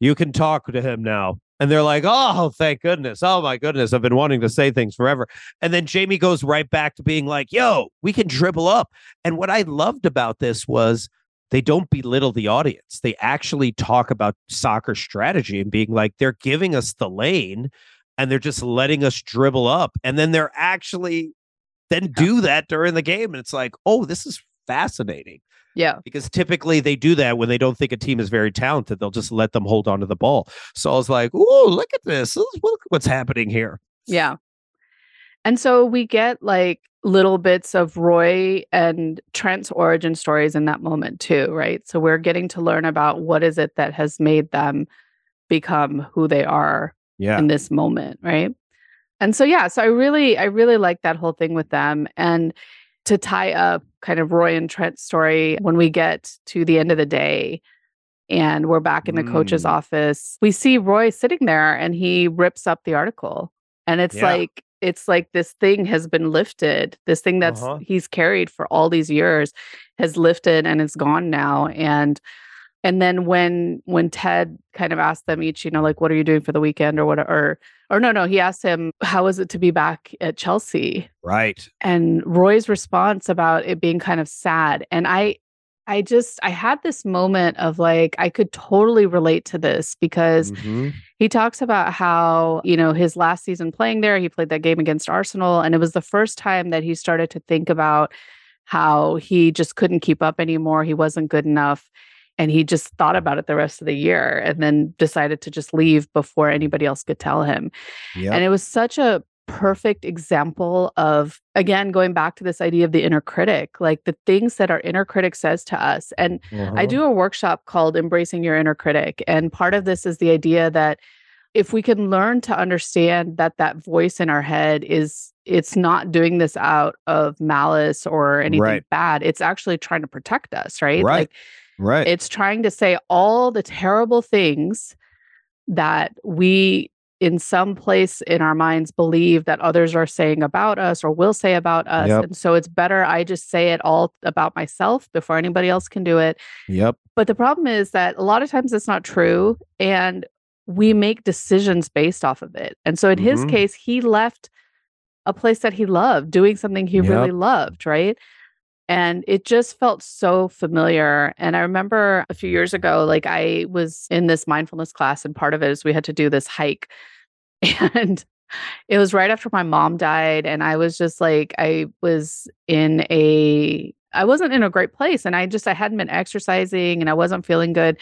you can talk to him now. And they're like, oh, thank goodness. Oh, my goodness. I've been wanting to say things forever. And then Jamie goes right back to being like, yo, we can dribble up. And what I loved about this was they don't belittle the audience. They actually talk about soccer strategy and being like, they're giving us the lane and they're just letting us dribble up. And then they're actually then do that during the game. And it's like, oh, this is fascinating yeah, because typically they do that when they don't think a team is very talented. They'll just let them hold on to the ball. So I was like, oh, look at this! Look what's happening here." yeah. And so we get like little bits of Roy and Trent's origin stories in that moment too, right? So we're getting to learn about what is it that has made them become who they are Yeah, in this moment, right? And so yeah, so I really I really like that whole thing with them and to tie up kind of Roy and Trent's story when we get to the end of the day and we're back in the coach's Mm. office. We see Roy sitting there and he rips up the article. And it's Yeah. like it's like this thing has been lifted. This thing that's Uh-huh. he's carried for all these years has lifted and it's gone now. And and then when when Ted kind of asked them each, you know, like, what are you doing for the weekend or whatever, or, or no, no, he asked him, how is it to be back at Chelsea? Right. And Roy's response about it being kind of sad. And I, I just, I had this moment of like, I could totally relate to this because Mhm. he talks about how, you know, his last season playing there, he played that game against Arsenal. And it was the first time that he started to think about how he just couldn't keep up anymore. He wasn't good enough. And he just thought about it the rest of the year and then decided to just leave before anybody else could tell him. Yep. And it was such a perfect example of, again, going back to this idea of the inner critic, like the things that our inner critic says to us. And I Uh-huh. do a workshop called Embracing Your Inner Critic. And part of this is the idea that if we can learn to understand that that voice in our head is, it's not doing this out of malice or anything Right. bad. It's actually trying to protect us, right? Right. Like Right. it's trying to say all the terrible things that we in some place in our minds believe that others are saying about us or will say about us Yep. and so it's better i just say it all about myself before anybody else can do it yep. but the problem is that a lot of times it's not true and we make decisions based off of it and so in his Mhm. case he left a place that he loved doing something he Yep. really loved right and it just felt so familiar. And I remember a few years ago, like I was in this mindfulness class, and part of it is we had to do this hike. And it was right after my mom died. And I was just like, I was in a, I wasn't in a great place. And I just, I hadn't been exercising and I wasn't feeling good.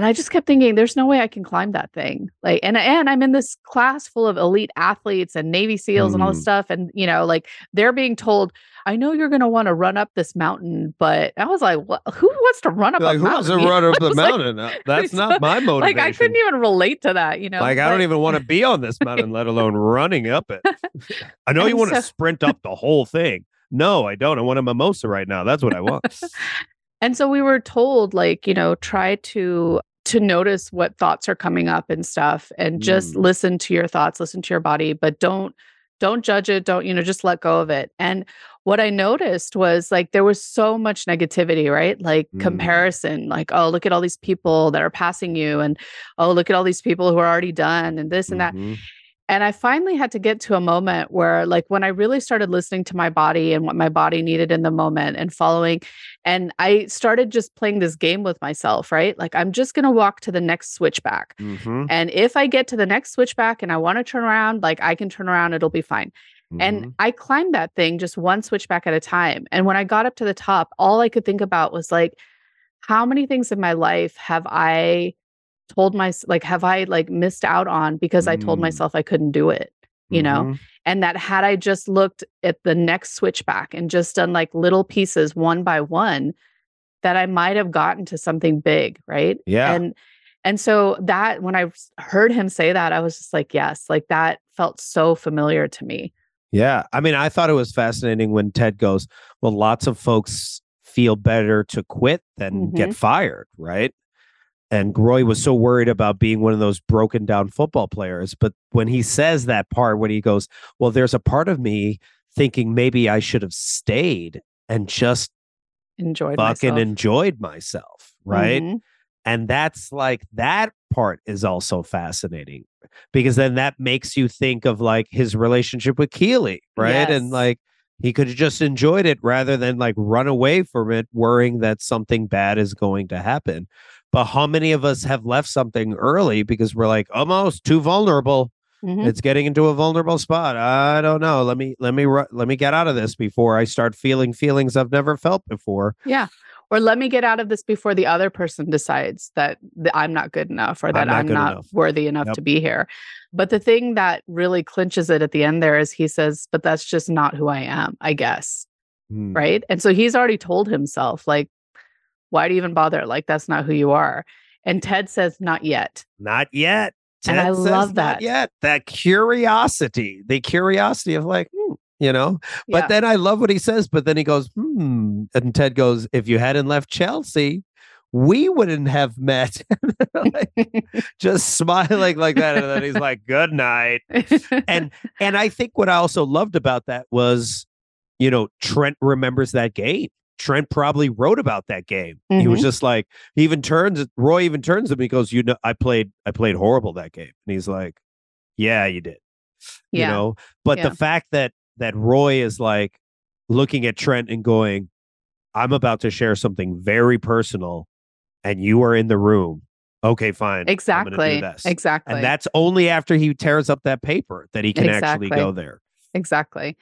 And I just kept thinking, there's no way I can climb that thing. Like, and and I'm in this class full of elite athletes and Navy SEALs and all this Mm. stuff. And you know, like they're being told, I know you're gonna want to run up this mountain, but I was like, what who wants to run up Like who wants to run up the was like- mountain? Uh, That's not my motivation. like I couldn't even relate to that, you know. Like I don't even want to be on this mountain, let alone running up it. I know you want to so- sprint up the whole thing. No, I don't. I want a mimosa right now. That's what I want. And so we were told, like, you know, try to to notice what thoughts are coming up and stuff and just Mm. listen to your thoughts, listen to your body, but don't don't judge it, don't, you know, just let go of it. And what I noticed was like there was so much negativity, right? Like Mm. comparison, like, oh, look at all these people that are passing you and oh, look at all these people who are already done and this and that. And I finally had to get to a moment where, like, when I really started listening to my body and what my body needed in the moment and following, and I started just playing this game with myself, right? Like, I'm just going to walk to the next switchback. Mhm. And if I get to the next switchback and I want to turn around, like, I can turn around, it'll be fine. Mhm. And I climbed that thing just one switchback at a time. And when I got up to the top, all I could think about was like, how many things in my life have I told my like have I like missed out on because I told Mm. myself I couldn't do it, you know? Mhm. And that had I just looked at the next switchback and just done like little pieces one by one, that I might have gotten to something big, right? Yeah. And and so that when I heard him say that, I was just like, yes, like that felt so familiar to me. Yeah. I mean, I thought it was fascinating when Ted goes, Well, lots of folks feel better to quit than get fired, right? And Roy was so worried about being one of those broken down football players. But when he says that part, when he goes, Well, there's a part of me thinking maybe I should have stayed and just Enjoyed fucking myself. enjoyed myself, right? Mhm. And that's like that part is also fascinating because then that makes you think of like his relationship with Keeley, right? And like he could have just enjoyed it rather than like run away from it, worrying that something bad is going to happen. But how many of us have left something early because we're like almost too vulnerable? Mhm. It's getting into a vulnerable spot. I don't know. Let me let me let me get out of this before I start feeling feelings I've never felt before. Yeah. Or let me get out of this before the other person decides that th- I'm not good enough or that not I'm not enough. worthy enough Yep. to be here. But the thing that really clinches it at the end there is he says, but that's just not who I am, I guess. Hmm. Right. And so he's already told himself, like, why do you even bother? Like, that's not who you are. And Ted says, not yet. Not yet. And I love not that. yet. That curiosity, the curiosity of like, hmm, you know? But Yeah. then I love what he says, but then he goes, hmm. And Ted goes, if you hadn't left Chelsea, we wouldn't have met. Like, just smiling like that. And then he's like, good night. And and I think what I also loved about that was, you know, Trent remembers that game. Trent probably wrote about that game. He was Mhm. just like, he even turns Roy even turns him. He goes, You know, I played, I played horrible that game. And he's like, Yeah, you did. You know, but Yeah. the fact that that Roy is like looking at Trent and going, I'm about to share something very personal, and you are in the room. Okay, fine. Exactly. this." Exactly. And that's only after he tears up that paper that he can actually go there. Exactly.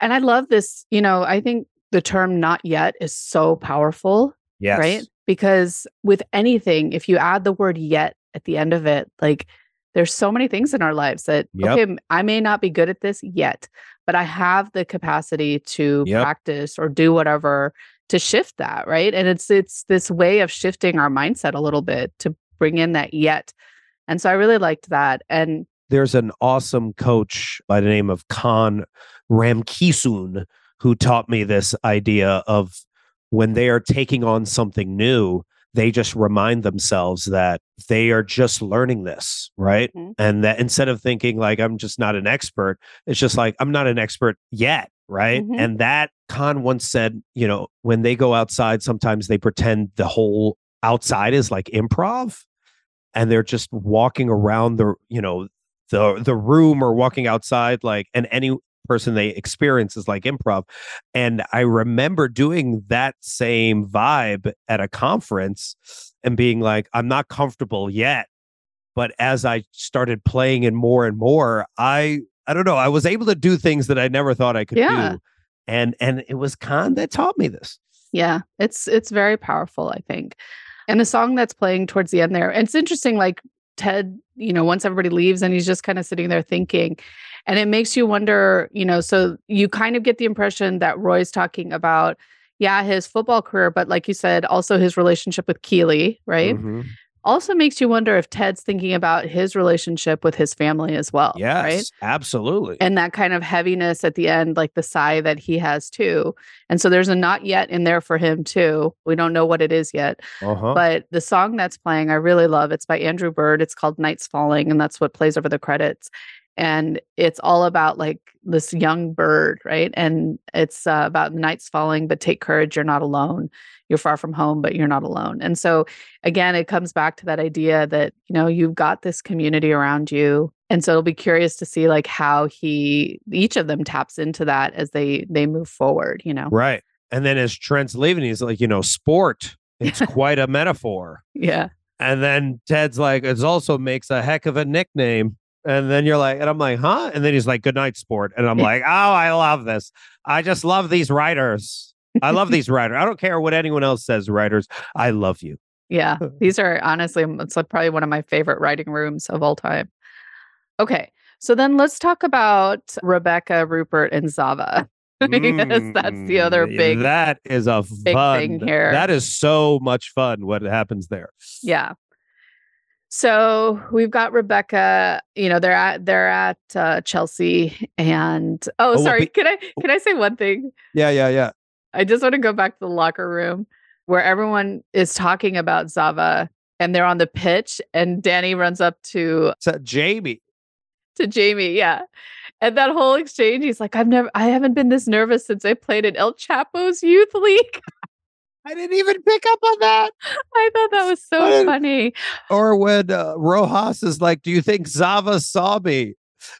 And I love this, you know, I think the term not yet is so powerful, Yes. right? Because with anything, if you add the word yet at the end of it, like there's so many things in our lives that, Yep. okay, I may not be good at this yet, but I have the capacity to Yep. practice or do whatever to shift that, right? And it's it's this way of shifting our mindset a little bit to bring in that yet. And so I really liked that. And There's an awesome coach by the name of Khan Ramkisoon who taught me this idea of when they are taking on something new, they just remind themselves that they are just learning this, right? Mhm. And that instead of thinking like I'm just not an expert, it's just like I'm not an expert yet, right? Mhm. And that Khan once said, you know, when they go outside, sometimes they pretend the whole outside is like improv and they're just walking around the, you know, the the room or walking outside like and any person they experience is like improv and i remember doing that same vibe at a conference and being like i'm not comfortable yet but as i started playing it more and more i i don't know i was able to do things that i never thought i could Yeah. do and and it was khan that taught me this Yeah, it's it's very powerful, I think. And the song that's playing towards the end there, and it's interesting, like Ted, you know, once everybody leaves and he's just kind of sitting there thinking, and it makes you wonder, you know, so you kind of get the impression that Roy's talking about, yeah, his football career, but like you said, also his relationship with Keeley, right? Mhm. Also makes you wonder if Ted's thinking about his relationship with his family as well, yes right? absolutely and that kind of heaviness at the end, like the sigh that he has too. And so there's a not yet in there for him too. We don't know what it is yet, uh-huh but the song that's playing, I really love. It's by Andrew Bird. It's called Nights Falling, and that's what plays over the credits. And it's all about like this young bird, right? And it's uh, about nights falling, but take courage, you're not alone. You're far from home, but you're not alone. And so again, it comes back to that idea that, you know, you've got this community around you. And so it'll be curious to see like how he each of them taps into that as they they move forward, you know. Right. And then as Trent's leaving, he's like, you know, sport, it's quite a metaphor. Yeah. And then Ted's like, it also makes a heck of a nickname. And then you're like, and I'm like, huh? And then he's like, good night, sport. And I'm like, oh, I love this. I just love these writers. I love these writers. I don't care what anyone else says, writers. I love you. Yeah, these are honestly, it's like probably one of my favorite writing rooms of all time. Okay, so then let's talk about Rebecca, Rupert, and Zava. because that's the other Mm, big, That is a big fun thing here. That is so much fun. What happens there? yeah. So we've got Rebecca. You know they're at they're at uh, Chelsea, and oh, Oh, well, sorry. be- can I can I say one thing? Yeah, yeah, yeah. I just want to go back to the locker room where everyone is talking about Zava, and they're on the pitch, and Dani runs up to So Jamie. to Jamie, yeah. And that whole exchange, he's like, I've never, I haven't been this nervous since I played in El Chapo's youth league. I didn't even pick up on that. I thought that was so funny. or when uh, Rojas is like, "Do you think Zava saw me?"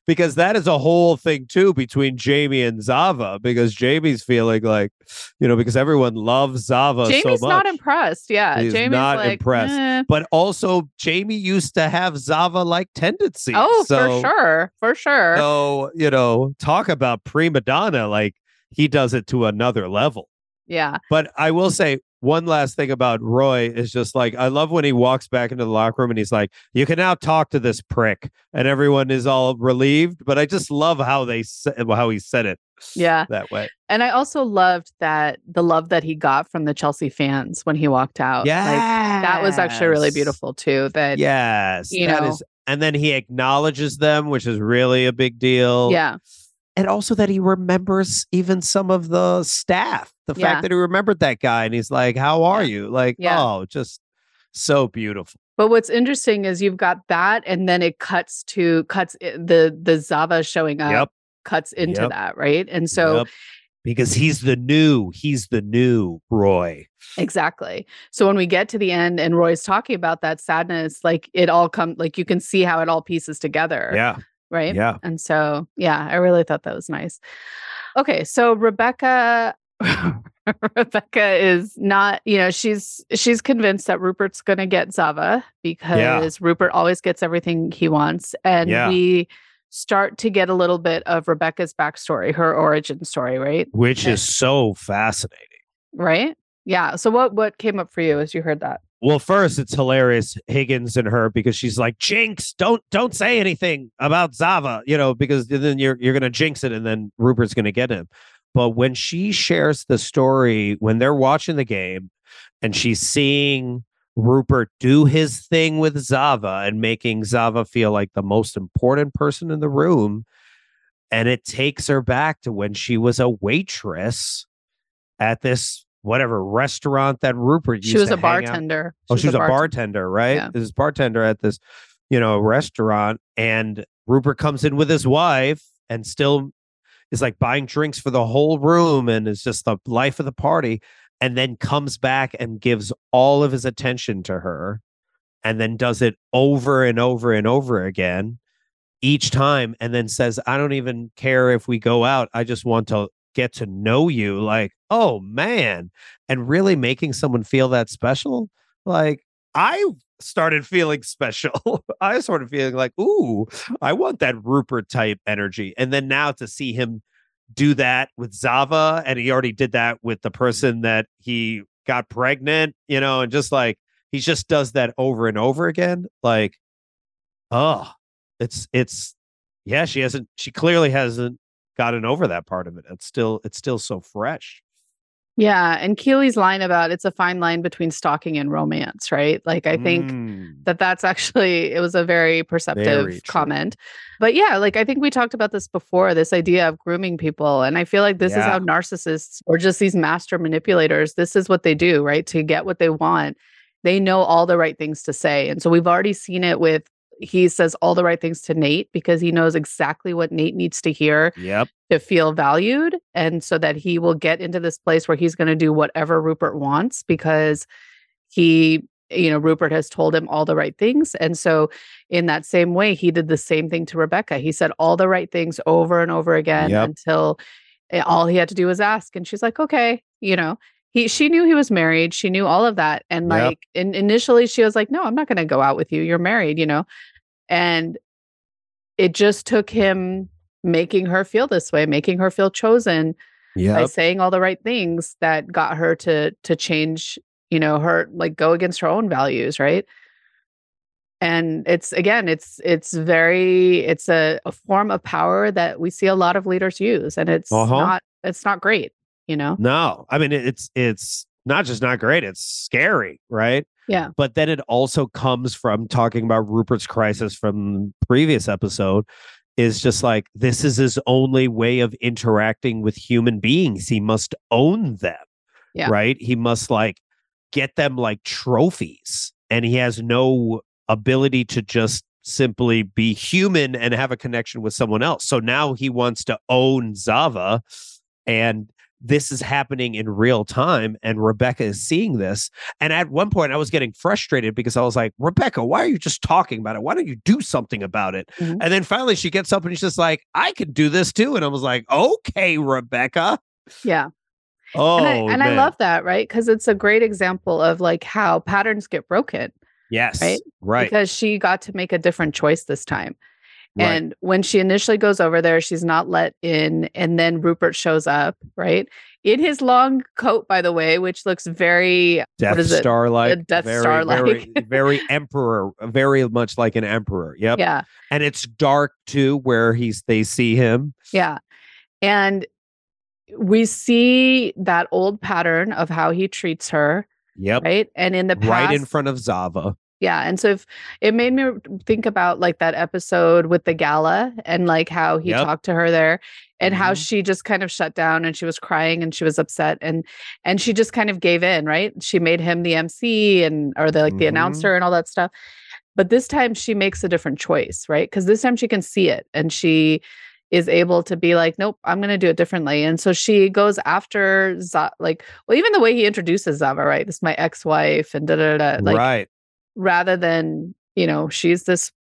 Because that is a whole thing too between Jamie and Zava. Because Jamie's feeling like, you know, because everyone loves Zava Jamie's so much. Jamie's not impressed. Yeah. He's Jamie's not like, impressed. "Eh." but also, Jamie used to have Zava like tendencies. Oh, so, for sure. For sure. So you know, talk about prima donna. Like he does it to another level. Yeah. But I will say one last thing about Roy is just like I love when he walks back into the locker room and he's like, "You can now talk to this prick," and everyone is all relieved. But I just love how they said how he said it Yeah. that way. And I also loved that the love that he got from the Chelsea fans when he walked out. Yeah, Like, that was actually really beautiful too. That, Yes, you that know- is- and then he acknowledges them, which is really a big deal. yeah. And also that he remembers even some of the staff. The Yeah. fact that he remembered that guy and he's like, "How are Yeah. you?" Like, Yeah. oh, just so beautiful. But what's interesting is you've got that, and then it cuts to cuts the the Zava showing up Yep. cuts into Yep. that, right? And so Yep. because he's the new, he's the new Roy. exactly. So when we get to the end and Roy's talking about that sadness, like it all comes, like you can see how it all pieces together, Yeah. Right? Yeah. And so yeah, I really thought that was nice. Okay, so Rebecca Rebecca is not, you know, she's she's convinced that Rupert's going to get Zava because Rupert always gets everything he wants and Yeah. we start to get a little bit of Rebecca's backstory, her origin story, right? Which Okay. is so fascinating. Right? Yeah. So what what came up for you as you heard that? Well, first it's hilarious Higgins and her because she's like, Jinx, don't don't say anything about Zava, you know, because then you're you're gonna jinx it and then Rupert's gonna get him. But when she shares the story, when they're watching the game and she's seeing Rupert do his thing with Zava and making Zava feel like the most important person in the room, and it takes her back to when she was a waitress at this whatever restaurant that Rupert used She was to a bartender. Oh, she's a bartender. bartender, right? Yeah. This bartender at this, you know, restaurant, and Rupert comes in with his wife and still is like buying drinks for the whole room and is just the life of the party, and then comes back and gives all of his attention to her, and then does it over and over and over again each time, and then says, "I don't even care if we go out. I just want to." Get to know you, like, oh man, and really making someone feel that special like I started feeling special. I started feeling like, ooh, I want that Rupert type energy. And then now to see him do that with Zava, and he already did that with the person that he got pregnant, you know, and just like he just does that over and over again. Like, oh, it's it's yeah, she hasn't she clearly hasn't gotten over that part of it. It's still it's still so fresh. Yeah. And Keeley's line about it's a fine line between stalking and romance, right? Like I think Mm. that that's actually it was a very perceptive Very comment but yeah like i think we talked about this before this idea of grooming people and i feel like this is how narcissists or just these master manipulators this is what they do right to get what they want they know all the right things to say and so we've already seen it with he says all the right things to nate because he knows exactly what nate needs to hear Yep. to feel valued and so that he will get into this place where he's going to do whatever Rupert wants because he you know Rupert has told him all the right things and so in that same way he did the same thing to Rebecca he said all the right things over and over again Yep. until eh, all he had to do was ask and she's like okay you know he she knew he was married she knew all of that and Yep. like in, initially she was like no I'm not going to go out with you you're married you know and it just took him making her feel this way making her feel chosen by saying all the right things that got her to to change you know her like go against her own values right and it's again it's it's very it's a, a form of power that we see a lot of leaders use and it's Uh-huh. not it's not great you know No, I mean it's it's not just not great; it's scary, right? Yeah. But then it also comes from talking about Rupert's crisis from previous episode. Is just like this is his only way of interacting with human beings. He must own them, Yeah. right? He must like get them like trophies, and he has no ability to just simply be human and have a connection with someone else. So now he wants to own Zava, and this is happening in real time and Rebecca is seeing this and at one point I was getting frustrated because I was like Rebecca why are you just talking about it? Why don't you do something about it? Mhm. and then finally she gets up and she's just like I can do this too and I was like okay Rebecca. Yeah. Oh and, I, and I love that right? Because it's a great example of like how patterns get broken yes right? right. Because she got to make a different choice this time right. And when she initially goes over there, she's not let in. And then Rupert shows up, right? In his long coat, by the way, which looks very Death what is it? Star like Death very, Star-like. very, very emperor very much like an emperor yep Yeah. and it's dark too where he's they see him Yeah. And we see that old pattern of how he treats her, yep right? And in the past, right in front of Zava Yeah. And so if it made me think about like that episode with the gala and like how he Yep. talked to her there and how Mhm. she just kind of shut down and she was crying and she was upset and and she just kind of gave in, right? She made him the MC and or the like the Mhm. announcer and all that stuff. But this time she makes a different choice, right? Because this time she can see it and she is able to be like, nope, I'm going to do it differently. And so she goes after Z- like, well, even the way he introduces Zava, right? This is my ex-wife and da da da. Like, right. Rather than you know she's this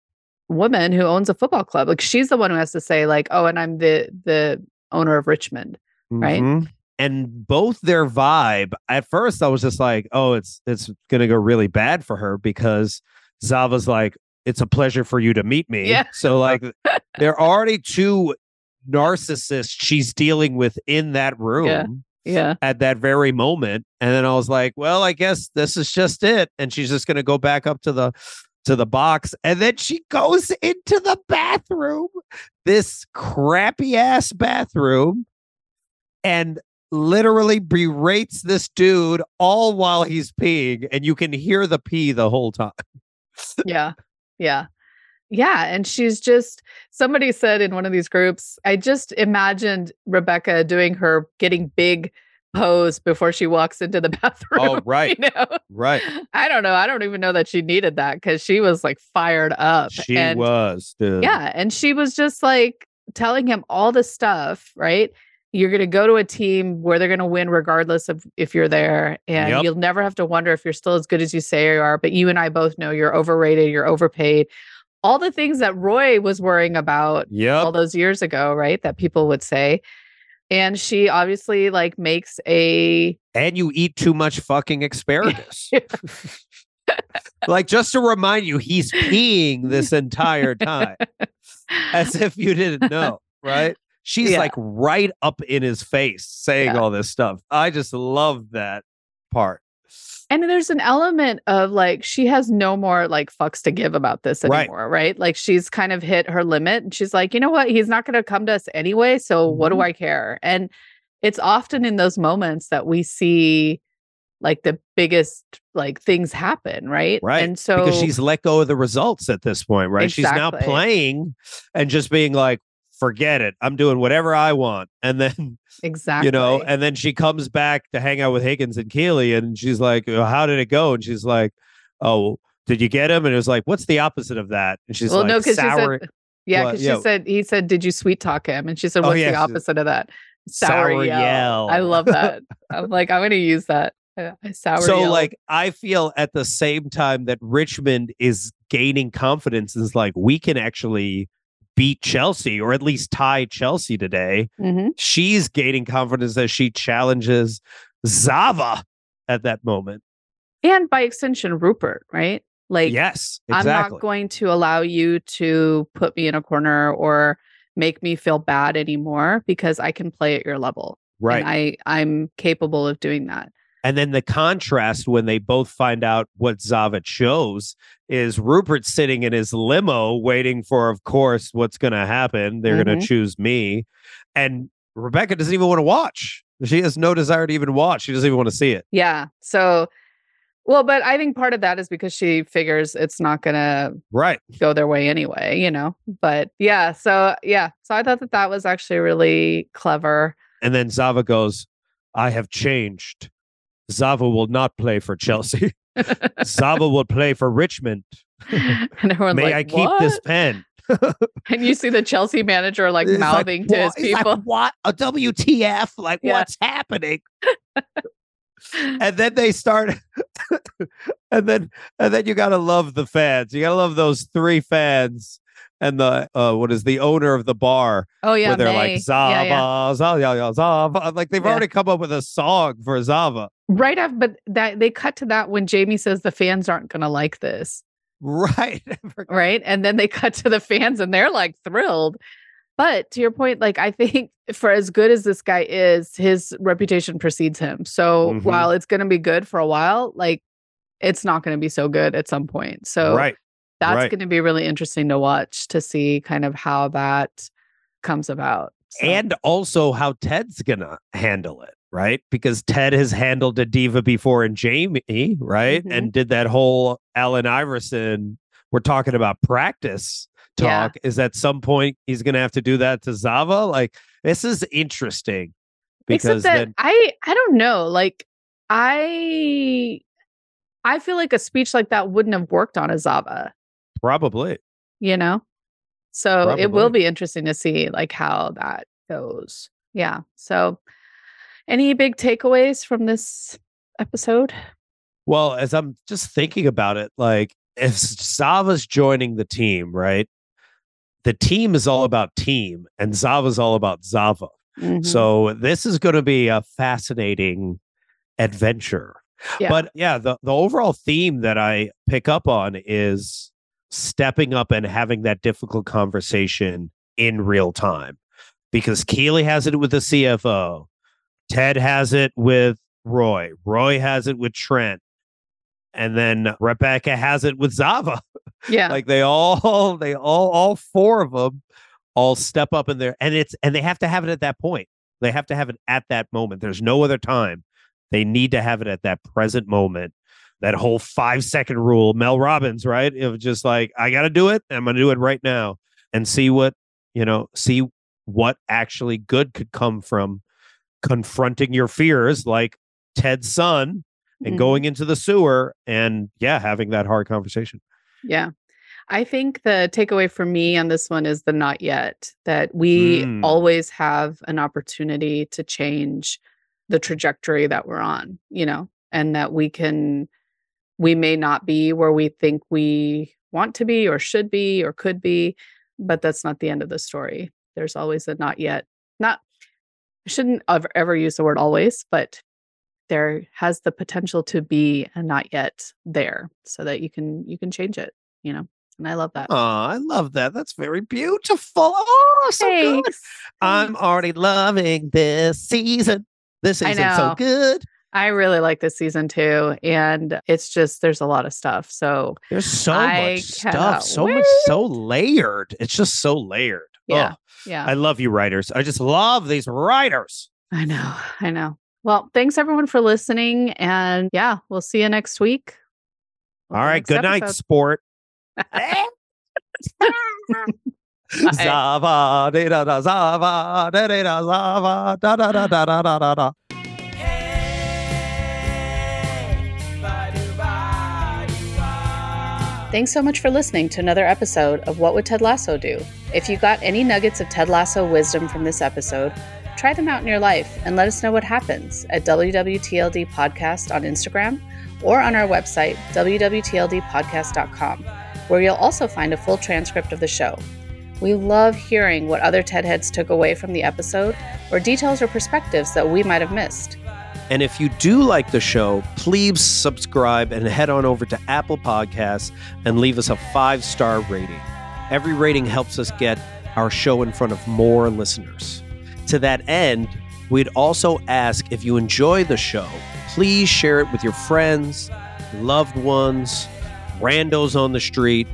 woman who owns a football club like she's the one who has to say like oh and i'm the the owner of richmond right? Mhm. And both their vibe. At first, I was just like, "Oh, it's it's gonna go really bad for her," because Zava's like, "It's a pleasure for you to meet me." Yeah. So like, there are already two narcissists she's dealing with in that room yeah. at that very moment, and then I was like, "Well, I guess this is just it," and she's just gonna go back up to the to the box, and then she goes into the bathroom, this crappy ass bathroom and literally berates this dude all while he's peeing and you can hear the pee the whole time. Yeah. Yeah yeah and she's just somebody said in one of these groups i just imagined rebecca doing her getting big pose before she walks into the oh, bathroom Oh, right. you know right i don't know i don't even know that she needed that because she was like fired up she and was dude Yeah. And she was just like telling him all the stuff, right? You're going to go to a team where they're going to win regardless of if you're there. And Yep. you'll never have to wonder if you're still as good as you say you are. But you and I both know you're overrated, you're overpaid. All the things that Roy was worrying about all those years ago, right? That people would say. And she obviously like makes a and you eat too much fucking asparagus like just to remind you he's peeing this entire time as if you didn't know right she's Yeah. like right up in his face saying Yeah. all this stuff i just love that part And there's an element of like she has no more like fucks to give about this anymore, right? Like she's kind of hit her limit and she's like, you know what? He's not going to come to us anyway. So what do Mhm. I care? And it's often in those moments that we see like the biggest like things happen, right? Right. And so because she's let go of the results at this point, right? She's now playing and just being like, forget it. I'm doing whatever I want. And then, exactly, you know, and then she comes back to hang out with Higgins and Keeley and she's like, "Uh, how did it go? And she's like, oh, did you get him? And it was like, what's the opposite of that? And she's like, well, like, no, because she said, yeah, because she said he said, did you sweet talk him? And she said, Oh, what's yeah, the opposite of that? sour yell. I love that. I'm like, I'm going to use that. Uh, sour so yell. like I feel at the same time that Richmond is gaining confidence is like we can actually beat Chelsea or at least tie Chelsea today. Mhm. She's gaining confidence as she challenges Zava at that moment. and by extension rupert right like yes, i'm not going to allow you to put me in a corner or make me feel bad anymore because i can play at your level right. and i i'm capable of doing that And then the contrast when they both find out what Zava chose is Rupert sitting in his limo waiting for, of course, what's going to happen. They're going Mhm. to choose me. And Rebecca doesn't even want to watch. She has no desire to even watch. She doesn't even want to see it. yeah so well but i think part of that is because she figures it's not gonna Right. go their way anyway you know but yeah so yeah so i thought that that was actually really clever And then Zava goes, I have changed. Zava will not play for Chelsea. Zava will play for Richmond. and everyone's May like I keep this pen? and you see the chelsea manager like It's like, mouthing to his "What?" Like, people what? A WTF? Like, Yeah. what's happening? and then they start and then and then you gotta love the fans you gotta love those three fans and the uh what is the owner of the bar oh yeah where they're May. like Zava, Yeah, yeah. Zava, Zava. Like they've Yeah. already come up with a song for Zava. right after but that they cut to that when jamie says the fans aren't going to like this Right. right and then they cut to the fans and they're like thrilled but to your point like i think for as good as this guy is his reputation precedes him so Mhm. while it's going to be good for a while like it's not going to be so good at some point so right. That's right. going to be really interesting to watch to see kind of how that comes about So, And also how Ted's gonna handle it. right? Because Ted has handled a diva before and Jamie, right? Mhm. And did that whole Allen Iverson, we're talking about practice Yeah. talk. Is at some point he's going to have to do that to Zava? Like, this is interesting because Except that then, I I don't know. Like I I feel like a speech like that wouldn't have worked on a Zava, probably. you know? So it will be interesting to see like how that goes. Yeah. So any big takeaways from this episode? Well, as I'm just thinking about it, like if Zava's joining the team, right? The team is all about team, and Zava's all about Zava. Mhm. So this is going to be a fascinating adventure. Yeah. But yeah, the the overall theme that I pick up on is stepping up and having that difficult conversation in real time. Because Keeley has it with the CFO, Ted has it with Roy, Roy has it with Trent, and then Rebecca has it with Zava yeah. like they all they all all four of them all step up in there and it's and they have to have it at that point they have to have it at that moment there's no other time they need to have it at that present moment that whole five second rule mel robbins right Of just like i gotta do it i'm gonna do it right now and see what you know see what actually good could come from confronting your fears like ted's son and Mhm. going into the sewer and yeah having that hard conversation Yeah. I think the takeaway for me on this one is the not yet that we Mm. always have an opportunity to change the trajectory that we're on, you know, and that we can, we may not be where we think we want to be or should be or could be, but that's not the end of the story. There's always a not yet. Not, I shouldn't ever, ever use the word always, but there has the potential to be a not yet there so that you can you can change it you know and i love that Oh, I love that. That's very beautiful. Oh, so good. I'm already loving this season. This I season's so good. I really like this season too. And it's just, there's a lot of stuff. So there's so I much stuff, so wait. much, so layered. It's just so layered. Yeah. Yeah. I love you, writers. I just love these writers. I know. I know. Well, thanks everyone for listening. And yeah, we'll see you next week. All right. Good episode. night, sport. Zava, da da da, zava, da da da, zava, da da da da da da da. Thanks so much for listening to another episode of What Would Ted Lasso Do? If you got any nuggets of Ted Lasso wisdom from this episode, try them out in your life and let us know what happens at WWTLD Podcast on Instagram or on our website, WWTLDpodcast.com, where you'll also find a full transcript of the show. We love hearing what other TED heads took away from the episode or details or perspectives that we might have missed. And if you do like the show, please subscribe and head on over to Apple Podcasts and leave us a five star rating. Every rating helps us get our show in front of more listeners. To that end, we'd also ask if you enjoy the show, please share it with your friends, loved ones, randos on the street.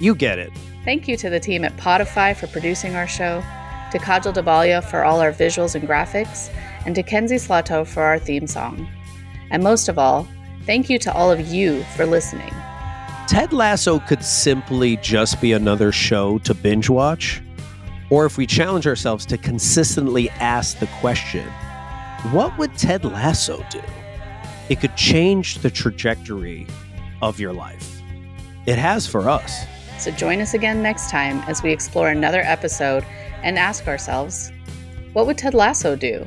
You get it. Thank you to the team at Podify for producing our show, to Kajal Dhabalia for all our visuals and graphics, and to Kenzie Slato for our theme song. And most of all, thank you to all of you for listening. Ted Lasso could simply just be another show to binge watch. Or if we challenge ourselves to consistently ask the question, what would Ted Lasso do? It could change the trajectory of your life. It has for us. So join us again next time as we explore another episode and ask ourselves, what would Ted Lasso do?